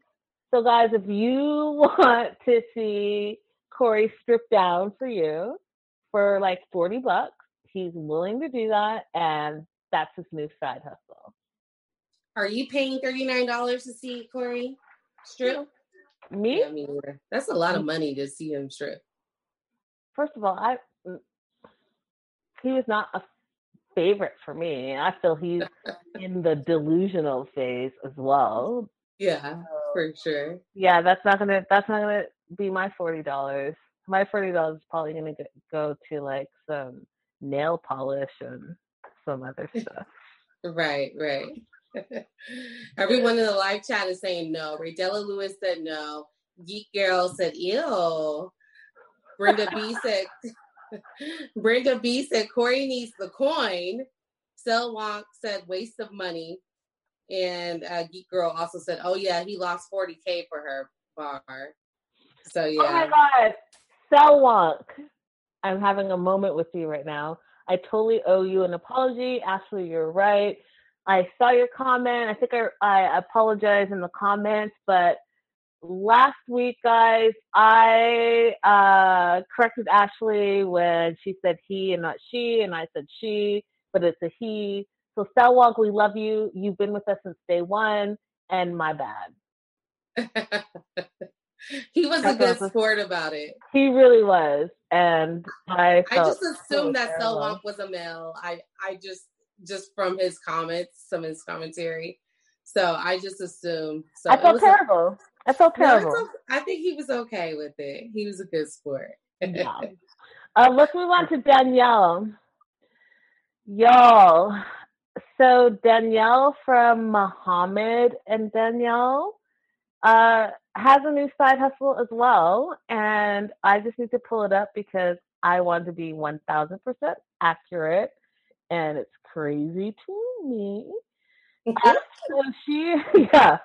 So, guys, if you want to see Corey strip down for you for like 40 bucks, he's willing to do that. And that's his new side hustle. Are you paying $39 to see Corey strip? Me? Yeah, That's a lot of money to see him strip. First of all, I he was not a favorite for me. I feel he's in the delusional phase as well. Yeah, for sure. Yeah, that's not gonna that's not gonna be my forty dollars. My forty dollars is probably gonna go to like some nail polish and some other stuff. right, right. Everyone in the live chat is saying no. Raydella Lewis said no. Geek Girl said ew. Brenda B said Brenda B said Corey needs the coin. Sel Wonk said waste of money. And uh, Geek Girl also said, "Oh yeah, he lost 40k for her bar." So yeah. Oh my god, Sel Wonk, I'm having a moment with you right now. I totally owe you an apology. Ashley, you're right. I saw your comment. I think I, I apologize in the comments, but last week, guys, I uh, corrected Ashley when she said he and not she, and I said she, but it's a he. So Salwag, we love you. You've been with us since day one, and my bad. he was a good sport about it. He really was, and I. I just assumed so that Salwag was a male. I I just just from his comments, some of his commentary. So I just assumed. So I felt terrible. A, I felt terrible. No, I think he was okay with it. He was a good sport. yeah. Uh, let's move on to Danielle. Y'all, so Danielle from Mohamed and Danielle uh, has a new side hustle as well, and I just need to pull it up because I want to be one thousand percent accurate, and it's crazy to me. so she, yeah,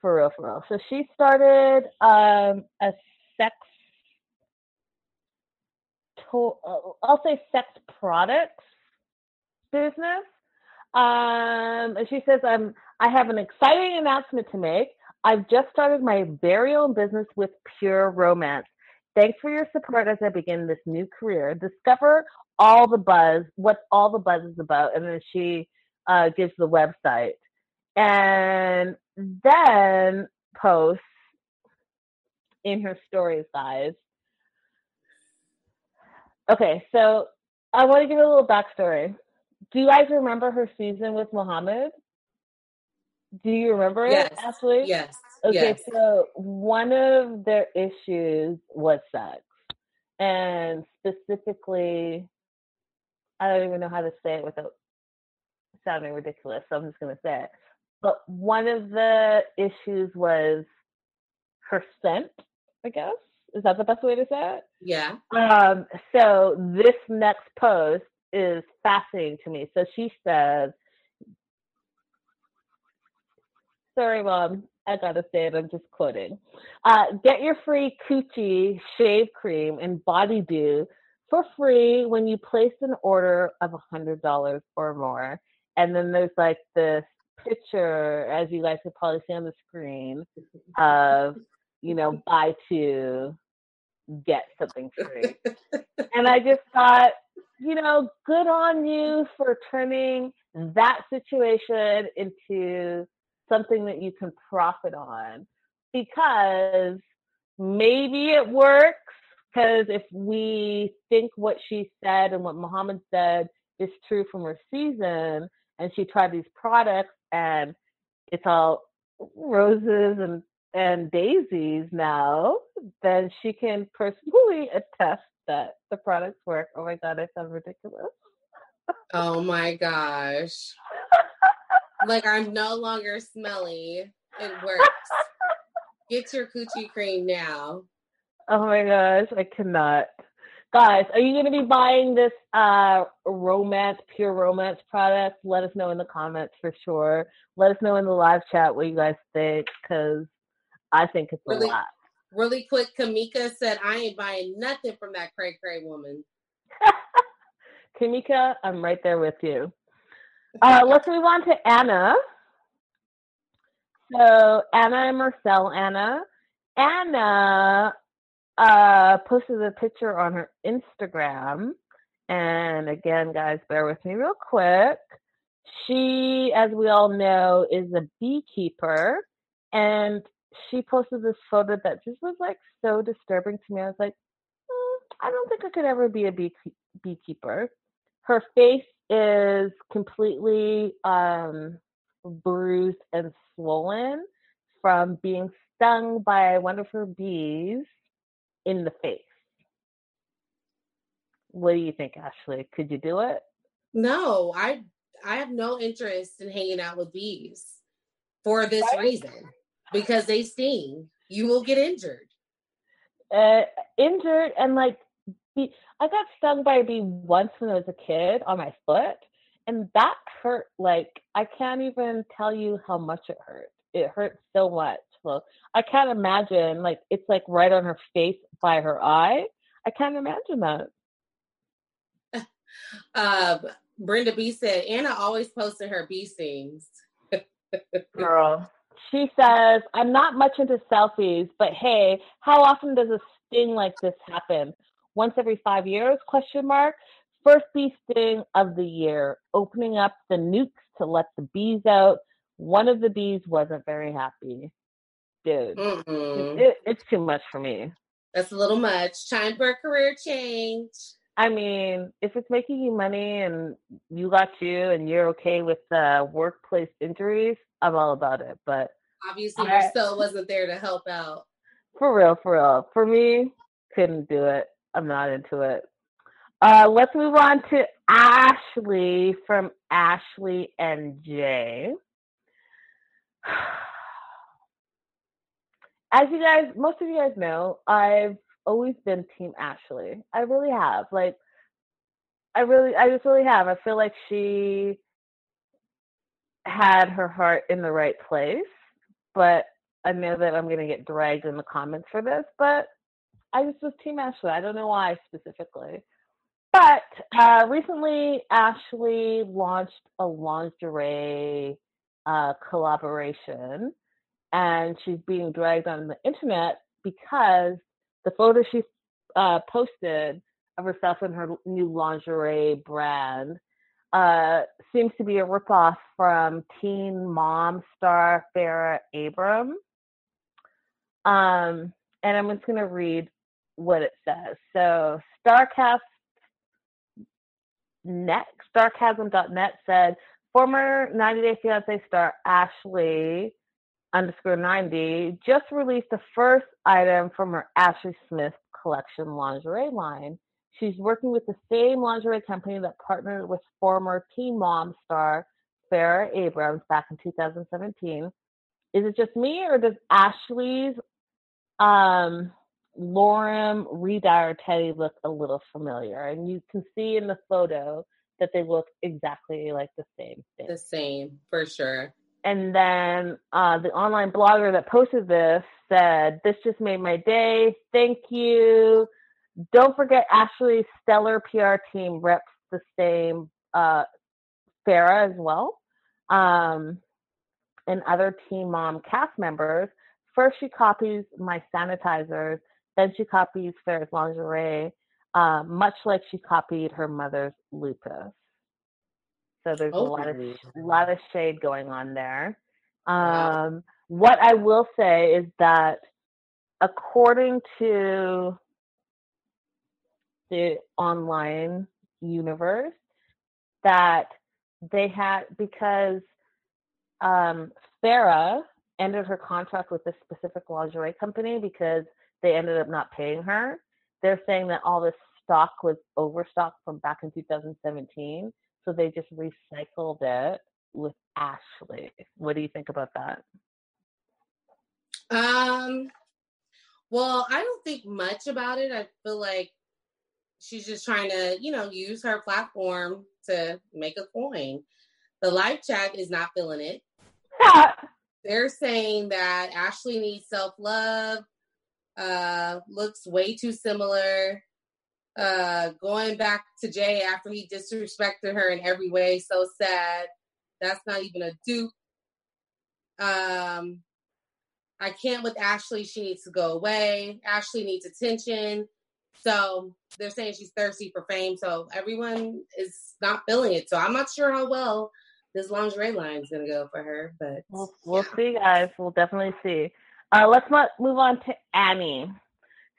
for real, for real. So she started um, a sex, to- uh, I'll say sex products business. Um, and she says, "I'm. I have an exciting announcement to make. I've just started my very own business with Pure Romance. Thanks for your support as I begin this new career. Discover all the buzz, what all the buzz is about, and then she uh, gives the website, and then posts in her stories, guys. Okay, so I want to give a little backstory do you guys remember her season with Mohamed? Do you remember Yes. it, Ashley? Yes. Okay, yes. so one of their issues was sex. And specifically, I don't even know how to say it without sounding ridiculous, so I'm just going to say it. But one of the issues was her scent, I guess. Is that the best way to say it? Yeah. Um, so this next post is fascinating to me. So she says, sorry, mom, I gotta say it, I'm just quoting. Uh, get your free coochie shave cream and body dew for free when you place an order of a hundred dollars or more. And then there's like this picture, as you guys could probably see on the screen, of you know, buy two, get something free. and I just thought, you know, good on you for turning that situation into something that you can profit on because maybe it works. Because if we think what she said and what Mohamed said is true from her season, and she tried these products and it's all roses and and daisies now, then she can personally attest that the products work. Oh my god, I sound ridiculous. Oh my gosh. like I'm no longer smelly. It works. Get your coochie cream now. Oh my gosh, I cannot. Guys, are you going to be buying this uh romance, pure romance product? Let us know in the comments for sure. Let us know in the live chat what you guys think because I think it's a Really? lot. Really quick, Kamika said, I ain't buying nothing from that cray cray woman. Kamika, I'm right there with you. Uh, let's move on to Anna. So Anna and Mursel Anna. Anna uh, posted a picture on her Instagram. And again, guys, bear with me real quick. She, as we all know, is a beekeeper. And she posted this photo that just was like so disturbing to me. I was like, "Mm, I don't think I could ever be a bee- beekeeper. Her face is completely um, bruised and swollen from being stung by one of her bees in the face. What do you think, Ashley? Could you do it? No, I I have no interest in hanging out with bees for this Right? reason. Because they sting. You will get injured. uh, injured and like be, I got stung by a bee once when I was a kid on my foot, and that hurt. Like I can't even tell you how much it hurt. It hurt so much. Well, I can't imagine. Like it's like right on her face by her eye. I can't imagine that. Uh, Brenda B said, Anna always posted her bee stings. Girl. She says, I'm not much into selfies, but hey, how often does a sting like this happen? Once every five years? Question mark. First bee sting of the year, opening up the nukes to let the bees out. One of the bees wasn't very happy. Dude, Mm-mm. it, it's too much for me. That's a little much. Time for a career change. I mean, if it's making you money and you got you and you're okay with uh, workplace injuries, I'm all about it. But Obviously, I- Mursel wasn't there to help out. For real, for real. For me, couldn't do it. I'm not into it. Uh, let's move on to Ashley from Ashley and Jay. As you guys, most of you guys know, I've always been Team Ashley. I really have. Like, I really, I just really have. I feel like she had her heart in the right place, but I know that I'm going to get dragged in the comments for this, but I just was Team Ashley. I don't know why specifically. But uh, recently, Ashley launched a lingerie uh, collaboration, and she's being dragged on the internet because the photo she uh, posted of herself in her new lingerie brand uh, seems to be a ripoff from Teen Mom star Farrah Abraham. Um, and I'm just going to read what it says. So, Starcast net, starcasm.net said former 90 Day Fiance star Ashley underscore 90 just released the first item from her Ashley Smith collection lingerie line. She's working with the same lingerie company that partnered with former Teen Mom star Farrah Abrams back in 2017. Is it just me, or does Ashley's um, Lorem Redire Teddy look a little familiar? And you can see in the photo that they look exactly like the same thing. The same, for sure. And then uh, the online blogger that posted this said, This just made my day. Thank you. Don't forget, Ashley's stellar PR team reps the same uh, Farrah as well. Um, and other Teen Mom cast members. First, she copies my sanitizers, then she copies Farrah's lingerie, uh, much like she copied her mother's lupus. So there's Oh. a lot of a lot of shade going on there. Um, what I will say is that according to the online universe, that they had because um, ended her contract with this specific lingerie company because they ended up not paying her. They're saying that all this stock was overstock from back in 2017, so they just recycled it with Ashley. What do you think about that? Um, well, I don't think much about it. I feel like she's just trying to, you know, use her platform to make a coin. The live chat is not feeling it. They're saying that Ashley needs self love, uh, looks way too similar. Uh, going back to Jay after he disrespected her in every way, so sad. That's not even a dupe. Um, I can't with Ashley. She needs to go away. Ashley needs attention. So they're saying she's thirsty for fame. So everyone is not feeling it. So I'm not sure how well this lingerie line is going to go for her. But We'll, we'll see, guys. We'll definitely see. Uh, let's mo- move on to Annie.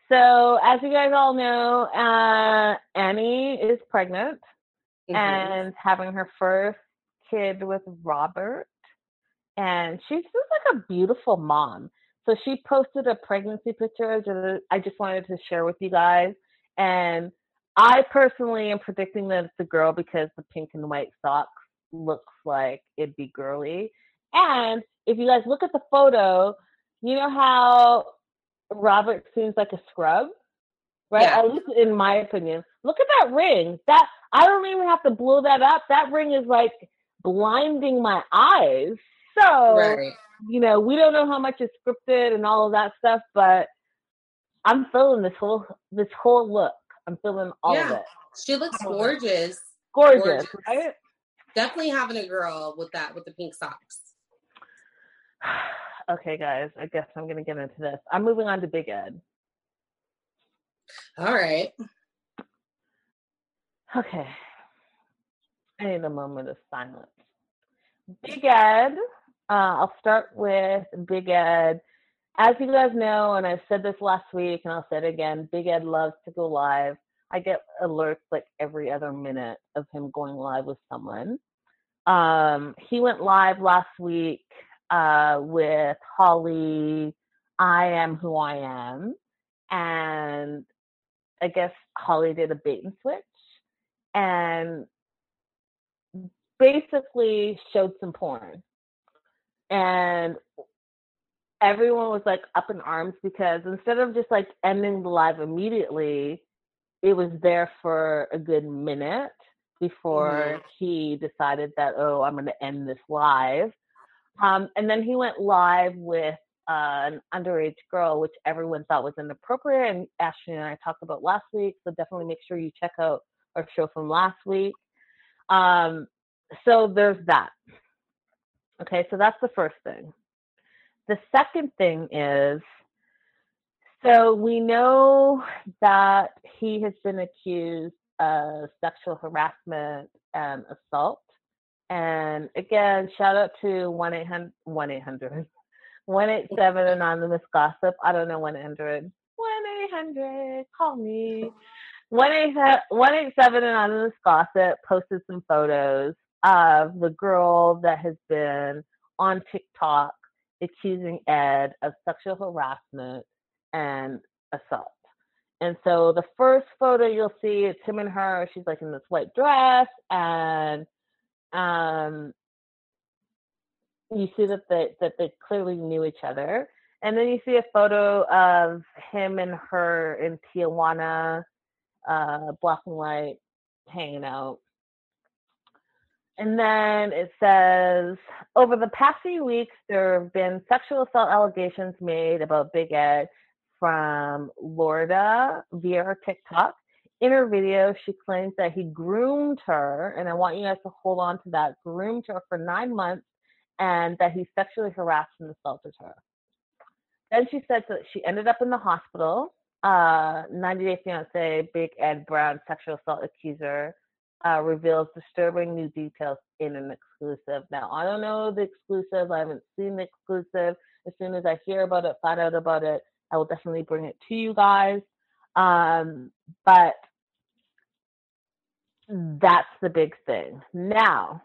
So, as you guys all know, uh, Annie is pregnant Mhm. and having her first kid with Robert. And she's just like a beautiful mom. So she posted a pregnancy picture that I just wanted to share with you guys. And I personally am predicting that it's a girl because the pink and white socks looks like it'd be girly. And if you guys look at the photo, you know how Robert seems like a scrub? Right? Yeah. At least in my opinion. Look at that ring. That I don't even have to blow that up. That ring is like blinding my eyes. So right. you know, we don't know how much is scripted and all of that stuff, but I'm feeling this whole this whole look. I'm feeling all of it. She looks All of it. gorgeous. Gorgeous, Gorgeous. right? Definitely having a girl with that, with the pink socks. okay, guys, I guess I'm gonna get into this. I'm moving on to Big Ed. All right. Okay. I need a moment of silence. Big Ed, uh, I'll start with Big Ed. As you guys know, and I've said this last week and I'll say it again, Big Ed loves to go live. I get alerts like every other minute of him going live with someone. Um, he went live last week uh, with Holly, I Am Who I Am. And I guess Holly did a bait and switch and basically showed some porn. And everyone was like up in arms because instead of just like ending the live immediately, it was there for a good minute before he decided that, oh, I'm going to end this live. Um, and then he went live with uh, an underage girl, which everyone thought was inappropriate. And Ashley and I talked about last week. So definitely make sure you check out our show from last week. Um, so there's that. Okay, so that's the first thing. The second thing is so we know that he has been accused of sexual harassment and assault. And again, shout out to 1 800 1 800 187 Anonymous Gossip. I don't know 1 800 1 800, call me. 187 Anonymous Gossip posted some photos of the girl that has been on TikTok accusing Ed of sexual harassment and assault. And so the first photo you'll see it's him and her. She's like in this white dress, and um, you see that they that they clearly knew each other. And then you see a photo of him and her in Tijuana, uh, black and white, hanging out. And then it says, over the past few weeks, there have been sexual assault allegations made about Big Ed from Lorda via TikTok. In her video, she claims that he groomed her, and I want you guys to hold on to that, groomed her for nine months, and that he sexually harassed and assaulted her. Then she said that she ended up in the hospital. Uh, 90 Day Fiance, Big Ed Brown, sexual assault accuser, uh, reveals disturbing new details in an exclusive. Now, I don't know the exclusive. I haven't seen the exclusive. As soon as I hear about it, find out about it, I will definitely bring it to you guys. Um, but that's the big thing. Now,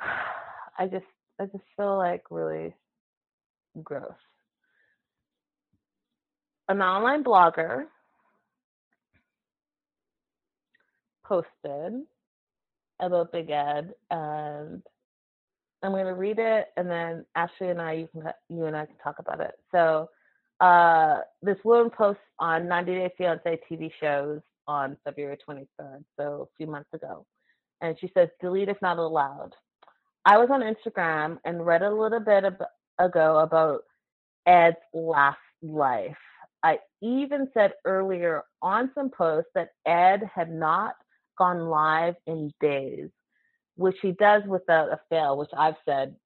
I just I just feel like really gross. An online blogger posted about Big Ed, and I'm going to read it, and then Ashley and I, you can you and I can talk about it. So, uh, this woman posts on 90 Day Fiance TV shows on February 23rd, so a few months ago, and she says, "Delete if not allowed." I was on Instagram and read a little bit ab- ago about Ed's last life. I even said earlier on some posts that Ed had not gone live in days, which he does without a fail, which I've said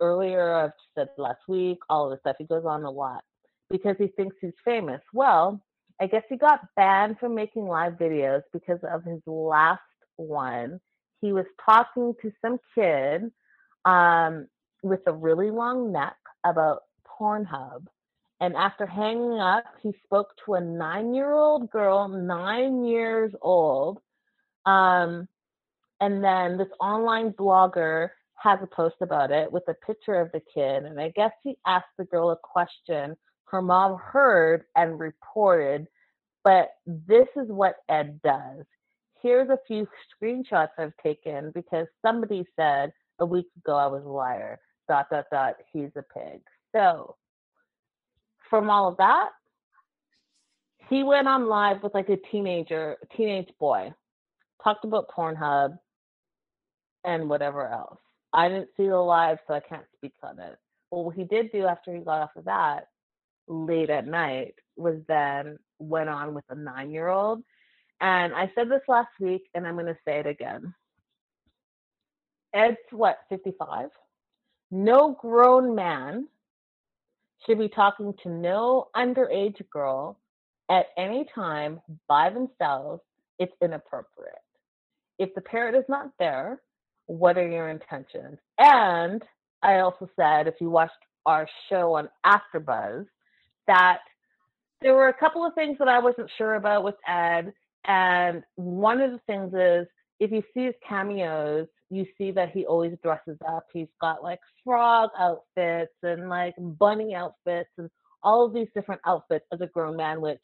earlier, I've said last week, all of this stuff. He goes on a lot because he thinks he's famous. Well, I guess he got banned from making live videos because of his last one. He was talking to some kid um, with a really long neck about Pornhub. And after hanging up, he spoke to a nine year old girl, nine years old, um, and then this online blogger has a post about it with a picture of the kid. And I guess he asked the girl a question her mom heard and reported. But this is what Ed does. Here's a few screenshots I've taken because somebody said a week ago I was a liar. Dot, dot, dot. He's a pig. So, from all of that, he went on live with like a teenager, teenage boy, talked about Pornhub and whatever else. I didn't see the live, so I can't speak on it. Well, what he did do after he got off of that late at night was then went on with a nine year old. And I said this last week, and I'm going to say it again. Ed's what, 55? No grown man should be talking to no underage girl at any time by themselves. It's inappropriate if the parent is not there, what are your intentions? And I also said, if you watched our show on AfterBuzz, that there were a couple of things that I wasn't sure about with Ed, and one of the things is if you see his cameos, you see that he always dresses up. He's got like frog outfits and like bunny outfits and all of these different outfits as a grown man, which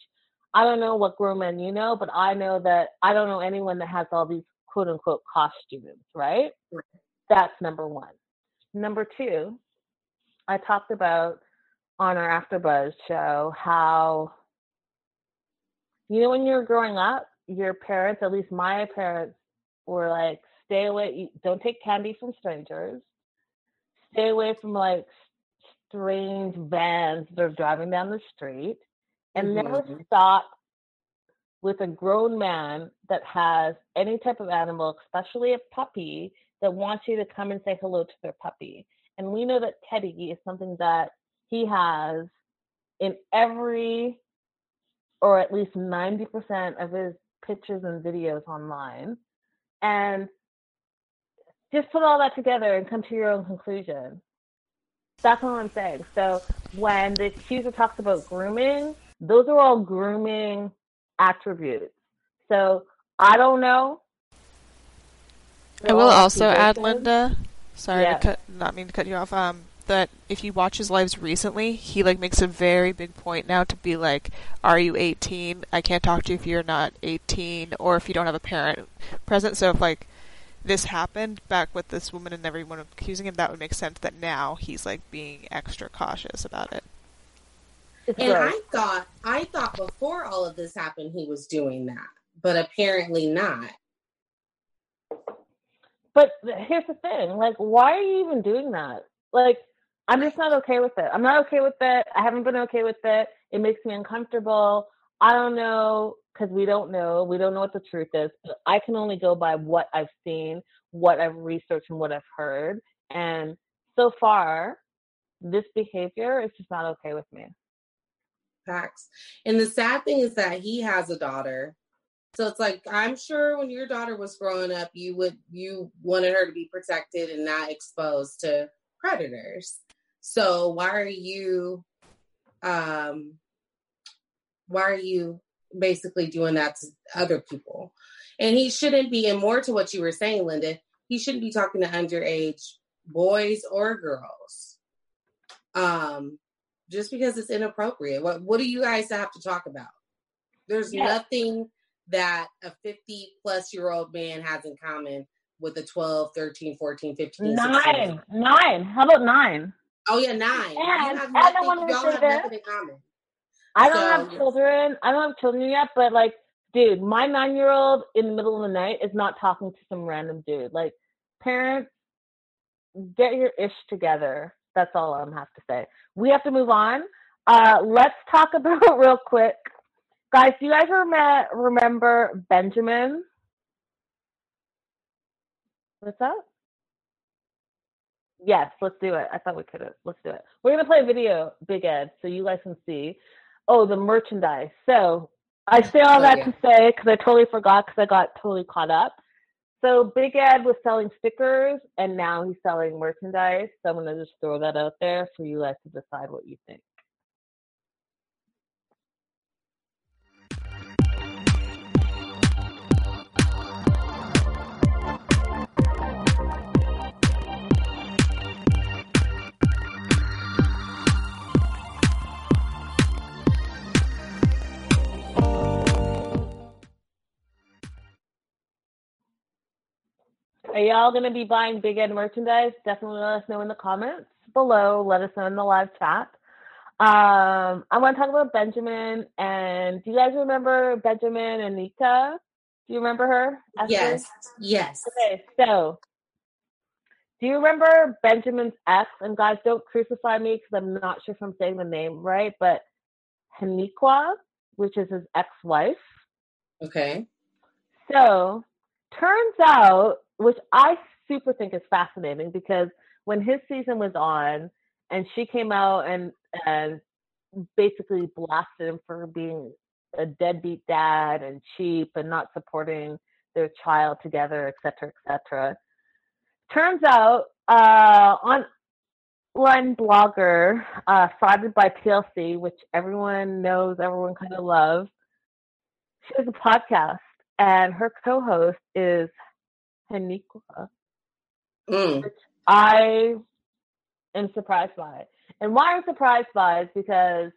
I don't know what grown men you know, but I know that I don't know anyone that has all these quote unquote costumes, right? That's number one. Number two, I talked about on our AfterBuzz show how, you know, when you're growing up, your parents, at least my parents, were like, stay away, don't take candy from strangers, stay away from like strange vans that are driving down the street, and mm-hmm. never stop with a grown man that has any type of animal, especially a puppy, that wants you to come and say hello to their puppy. And we know that Teddy is something that he has in every, or at least 90% of his pictures and videos online. And just put all that together and come to your own conclusion. That's all I'm saying. So when the accuser talks about grooming, those are all grooming attributes. So I don't know I will also add, Linda. Sorry Yeah. to cut, not mean to cut you off. Um, that if you watch his lives recently, he like makes a very big point now to be like, "Are you 18? I can't talk to you if you're not 18, or if you don't have a parent present." So if like this happened back with this woman and everyone accusing him, that would make sense. That now he's like being extra cautious about it. And good. I thought I thought before all of this happened he was doing that, but apparently not. But here's the thing: like, why are you even doing that? Like, I'm just not okay with it. I'm not okay with it. I haven't been okay with it. It makes me uncomfortable. I don't know because we don't know. We don't know what the truth is. But I can only go by what I've seen, what I've researched, and what I've heard. And so far, this behavior is just not okay with me. Facts. And the sad thing is that he has a daughter. So it's like I'm sure when your daughter was growing up, you would you wanted her to be protected and not exposed to predators. So why are you um why are you basically doing that to other people? And he shouldn't be, and more to what you were saying, Linda, he shouldn't be talking to underage boys or girls. Um, just because it's inappropriate. What what do you guys have to talk about? There's Yeah. nothing that a 50 plus year old man has in common with a 12, 13, 14, 15, 16. Nine, nine. How about nine? Oh yeah, nine. And- have I nothing, wanted to y'all have nothing in common. I don't So, have children. I don't have children yet, but like, dude, my nine year old in the middle of the night is not talking to some random dude. Like, parents, get your ish together. That's all I'm have to say. We have to move on. Uh, let's talk about real quick, guys. Do you guys rem- remember Benjamin? What's up? Yes, let's do it. I thought we could have. Let's do it. We're gonna play a video, Big Ed, so you guys can see. Oh, the merchandise. So I say all Oh, that yeah. to say because I totally forgot because I got totally caught up. So Big Ed was selling stickers, and now he's selling merchandise. So I'm gonna just throw that out there for you guys to decide what you think. Are y'all going to be buying Big Ed merchandise? Definitely let us know in the comments below. Let us know in the live chat. Um, I want to talk about Benjamin. And do you guys remember Benjamin and Nika? Do you remember her? Esther? Yes, yes. Okay, so do you remember Benjamin's ex? And guys, don't crucify me because I'm not sure if I'm saying the name right, but Haniqua, which is his ex-wife. Okay. So turns out, which I super think is fascinating because when his season was on and she came out and and basically blasted him for being a deadbeat dad and cheap and not supporting their child together, et cetera, et cetera. Turns out, uh, online blogger, uh, Sided by TLC, which everyone knows, everyone kind of loves, she has a podcast and her co-host is Haniqua. Mm. I am surprised by it. And why I'm surprised by it is because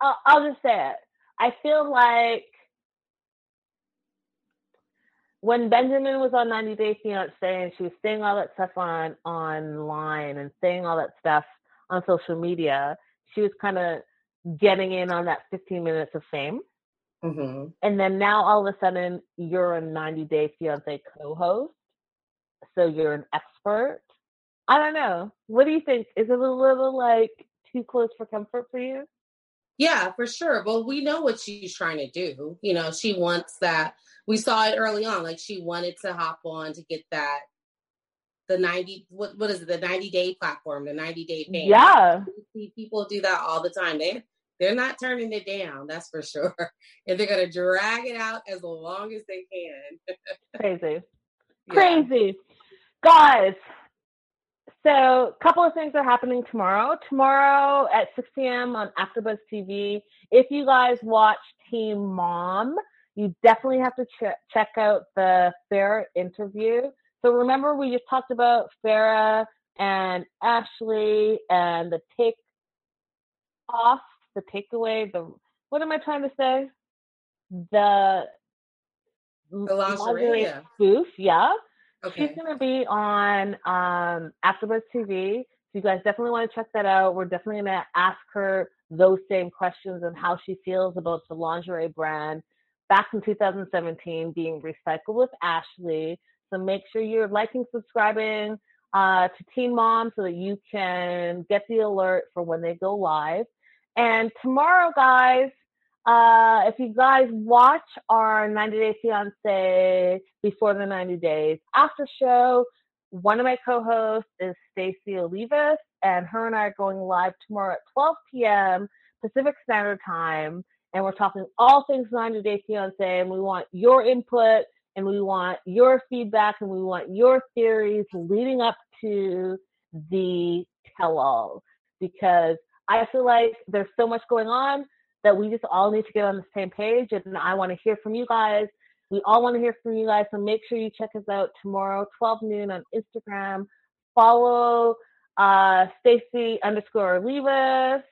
I'll, I'll just say it. I feel like when Benjamin was on 90 Day Fiance and she was saying all that stuff on online and saying all that stuff on social media, she was kind of getting in on that 15 minutes of fame. Hmm And then now all of a sudden you're a 90 Day Fiance co-host, so you're an expert. I don't know. What do you think? Is it a little like too close for comfort for you? Yeah, for sure. Well, we know what she's trying to do. You know, she wants that. We saw it early on. Like she wanted to hop on to get that the 90 what what is it, the 90 day platform, the 90 day fame. Yeah. See people do that all the time. They they're not turning it down, that's for sure. And they're gonna drag it out as long as they can. Crazy. Yeah. Crazy. Guys, so a couple of things are happening tomorrow. Tomorrow at 6 p.m. on AfterBuzz TV. If you guys watch Teen Mom, you definitely have to ch- check out the Farrah interview. So remember, we just talked about Farrah and Ashley and the take off, the takeaway, the what am I trying to say? The The lingerie, yeah. spoof, yeah. Okay. She's going to be on um, AfterBuzz TV. So you guys definitely want to check that out. We're definitely going to ask her those same questions and how she feels about the lingerie brand back in 2017 being recycled with Ashley. So make sure you're liking, subscribing uh, to Teen Mom so that you can get the alert for when they go live. And tomorrow, guys, uh, if you guys watch our 90 Day Fiance before the 90 days after show, one of my co-hosts is Stacey Olivas, and her and I are going live tomorrow at 12 p.m. Pacific Standard Time, and we're talking all things 90 Day Fiance, and we want your input, and we want your feedback, and we want your theories leading up to the tell-all, because I feel like there's so much going on that we just all need to get on the same page. And I want to hear from you guys. We all want to hear from you guys. So make sure you check us out tomorrow, 12 noon on Instagram. Follow uh, Stacy underscore Olivas.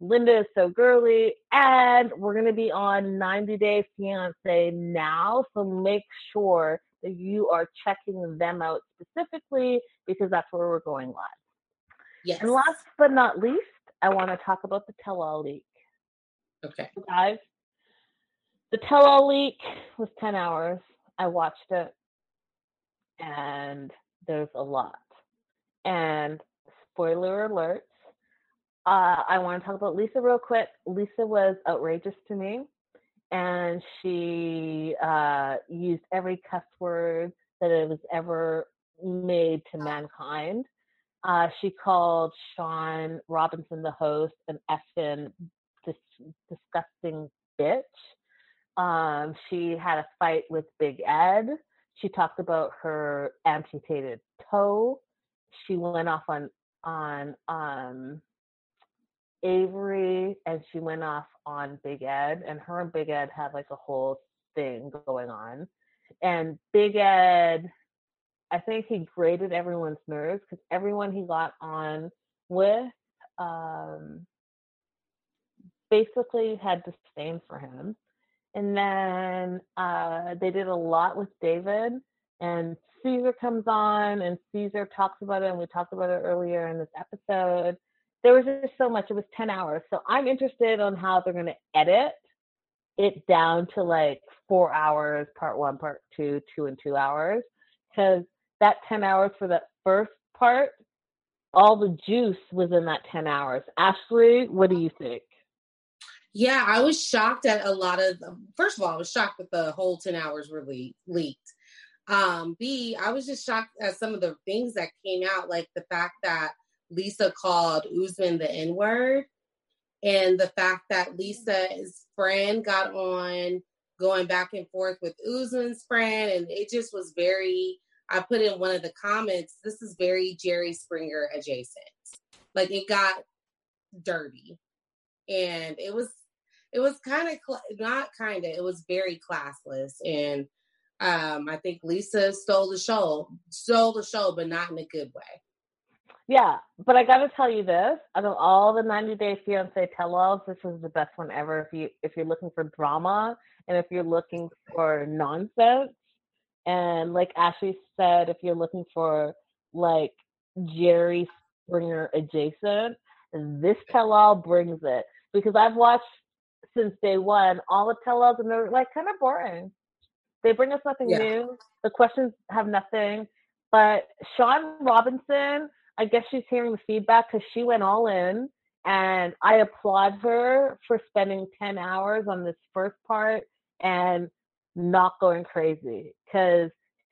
Linda is so girly. And we're going to be on 90 Day Fiance now. So make sure that you are checking them out specifically because that's where we're going live. Yes. And last but not least, I want to talk about the tell all leak. Okay. Guys, the tell all leak was 10 hours. I watched it, and there's a lot. And spoiler alert, uh, I want to talk about Lisa real quick. Lisa was outrageous to me, and she uh, used every cuss word that it was ever made to mankind. Uh, she called Shaun Robinson, the host, an effing dis- disgusting bitch. Um, she had a fight with Big Ed. She talked about her amputated toe. She went off on on um, Avery, and she went off on Big Ed. And her and Big Ed had like a whole thing going on. And Big Ed, I think he grated everyone's nerves because everyone he got on with um, basically had disdain for him. And then uh, they did a lot with David, and Caesar comes on, and Caesar talks about it, and we talked about it earlier in this episode. There was just so much. It was 10 hours. So I'm interested on how they're going to edit it down to like four hours, part one, part two, two and two hours. Because that 10 hours for that first part, all the juice was in that 10 hours. Ashley, what do you think? Yeah, I was shocked at a lot of. First of all, I was shocked that the whole ten hours were le- leaked. Um, B, I was just shocked at some of the things that came out, like the fact that Lisa called Usman the N word, and the fact that Lisa's friend got on going back and forth with Usman's friend, and it just was very. I put in one of the comments. This is very Jerry Springer adjacent. Like it got dirty, and it was it was kind of cl- not kind of it was very classless and um i think lisa stole the show stole the show but not in a good way Yeah, but I got to tell you this: out of all the 90 Day Fiance tell-alls, this is the best one ever. If you if you're looking for drama and if you're looking for nonsense, and like Ashley said, if you're looking for like Jerry Springer adjacent, this tell-all brings it because I've watched since day one all the tell-alls and they're like kind of boring. They bring us nothing Yeah. new. The questions have nothing. But Shaun Robinson, I guess she's hearing the feedback because she went all in, and I applaud her for spending ten hours on this first part and not going crazy because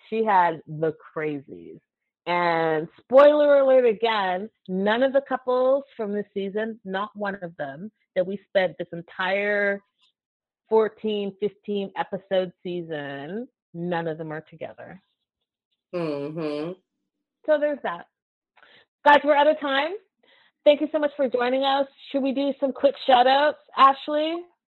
she had the crazies. And spoiler alert again, none of the couples from this season, not one of them, that we spent this entire 14, 15 episode season, none of them are together. Mm-hmm. So there's that. Guys, we're out of time. Thank you so much for joining us. Should we do some quick shout outs, Ashley?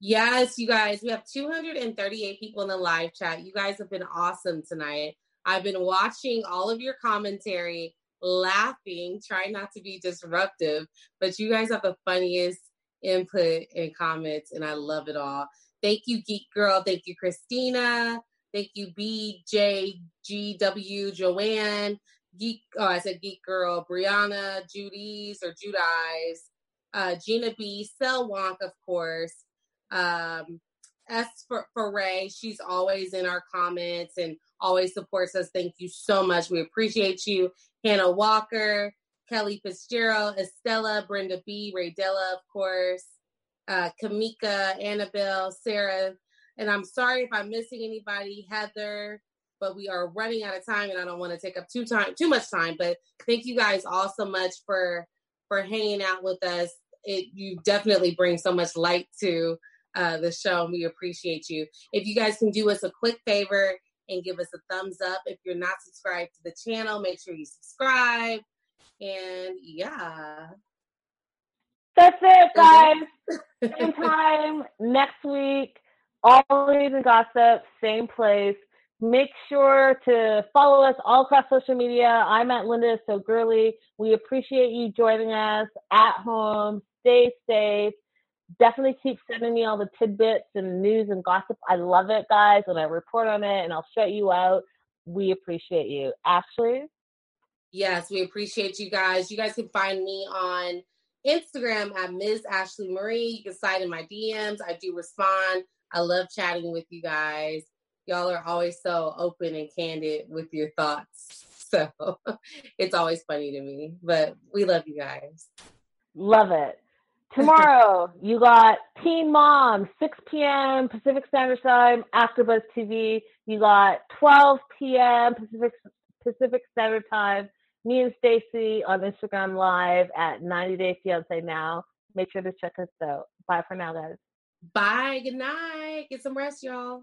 Yes you guys we have 238 people in the live chat you guys have been awesome tonight I've been watching all of your commentary, laughing, trying not to be disruptive, but you guys have the funniest input and comments, and I love it all. Thank you, Geek Girl. Thank you, Christina. Thank you, BJGW, Joanne, Geek. Oh, I said Geek Girl, Brianna, Judy's or Judi's, uh, Gina B, Cell Wonk, of course. Um, S for, for Ray. She's always in our comments and always supports us. Thank you so much. We appreciate you. Hannah Walker, Kelly Fitzgerald, Estella, Brenda B, Ray Della, of course, uh, Kamika, Annabelle, Sarah, and I'm sorry if I'm missing anybody, Heather, but we are running out of time and I don't want to take up too time too much time. But thank you guys all so much for for hanging out with us. It you definitely bring so much light to uh, the show. And we appreciate you. If you guys can do us a quick favor and give us a thumbs up. If you're not subscribed to the channel, make sure you subscribe. And yeah. That's it, guys. Same time next week. Always and gossip, same place. Make sure to follow us all across social media. I'm at Linda So Girly. We appreciate you joining us at home. Stay safe. Definitely keep sending me all the tidbits and news and gossip. I love it, guys, and I report on it and I'll shut you out. We appreciate you. Ashley? Yes, we appreciate you guys. You guys can find me on Instagram at Ms. Ashley Marie. You can slide in my DMs. I do respond. I love chatting with you guys. Y'all are always so open and candid with your thoughts. So it's always funny to me, but we love you guys. Love it. Tomorrow, you got Teen Mom, 6 p.m. Pacific Standard Time, AfterBuzz TV. You got 12 p.m. Pacific Pacific Standard Time. Me and Stacy on Instagram Live at 90 Day Fiance Now. Make sure to check us out. Bye for now, guys. Bye. Good night. Get some rest, y'all.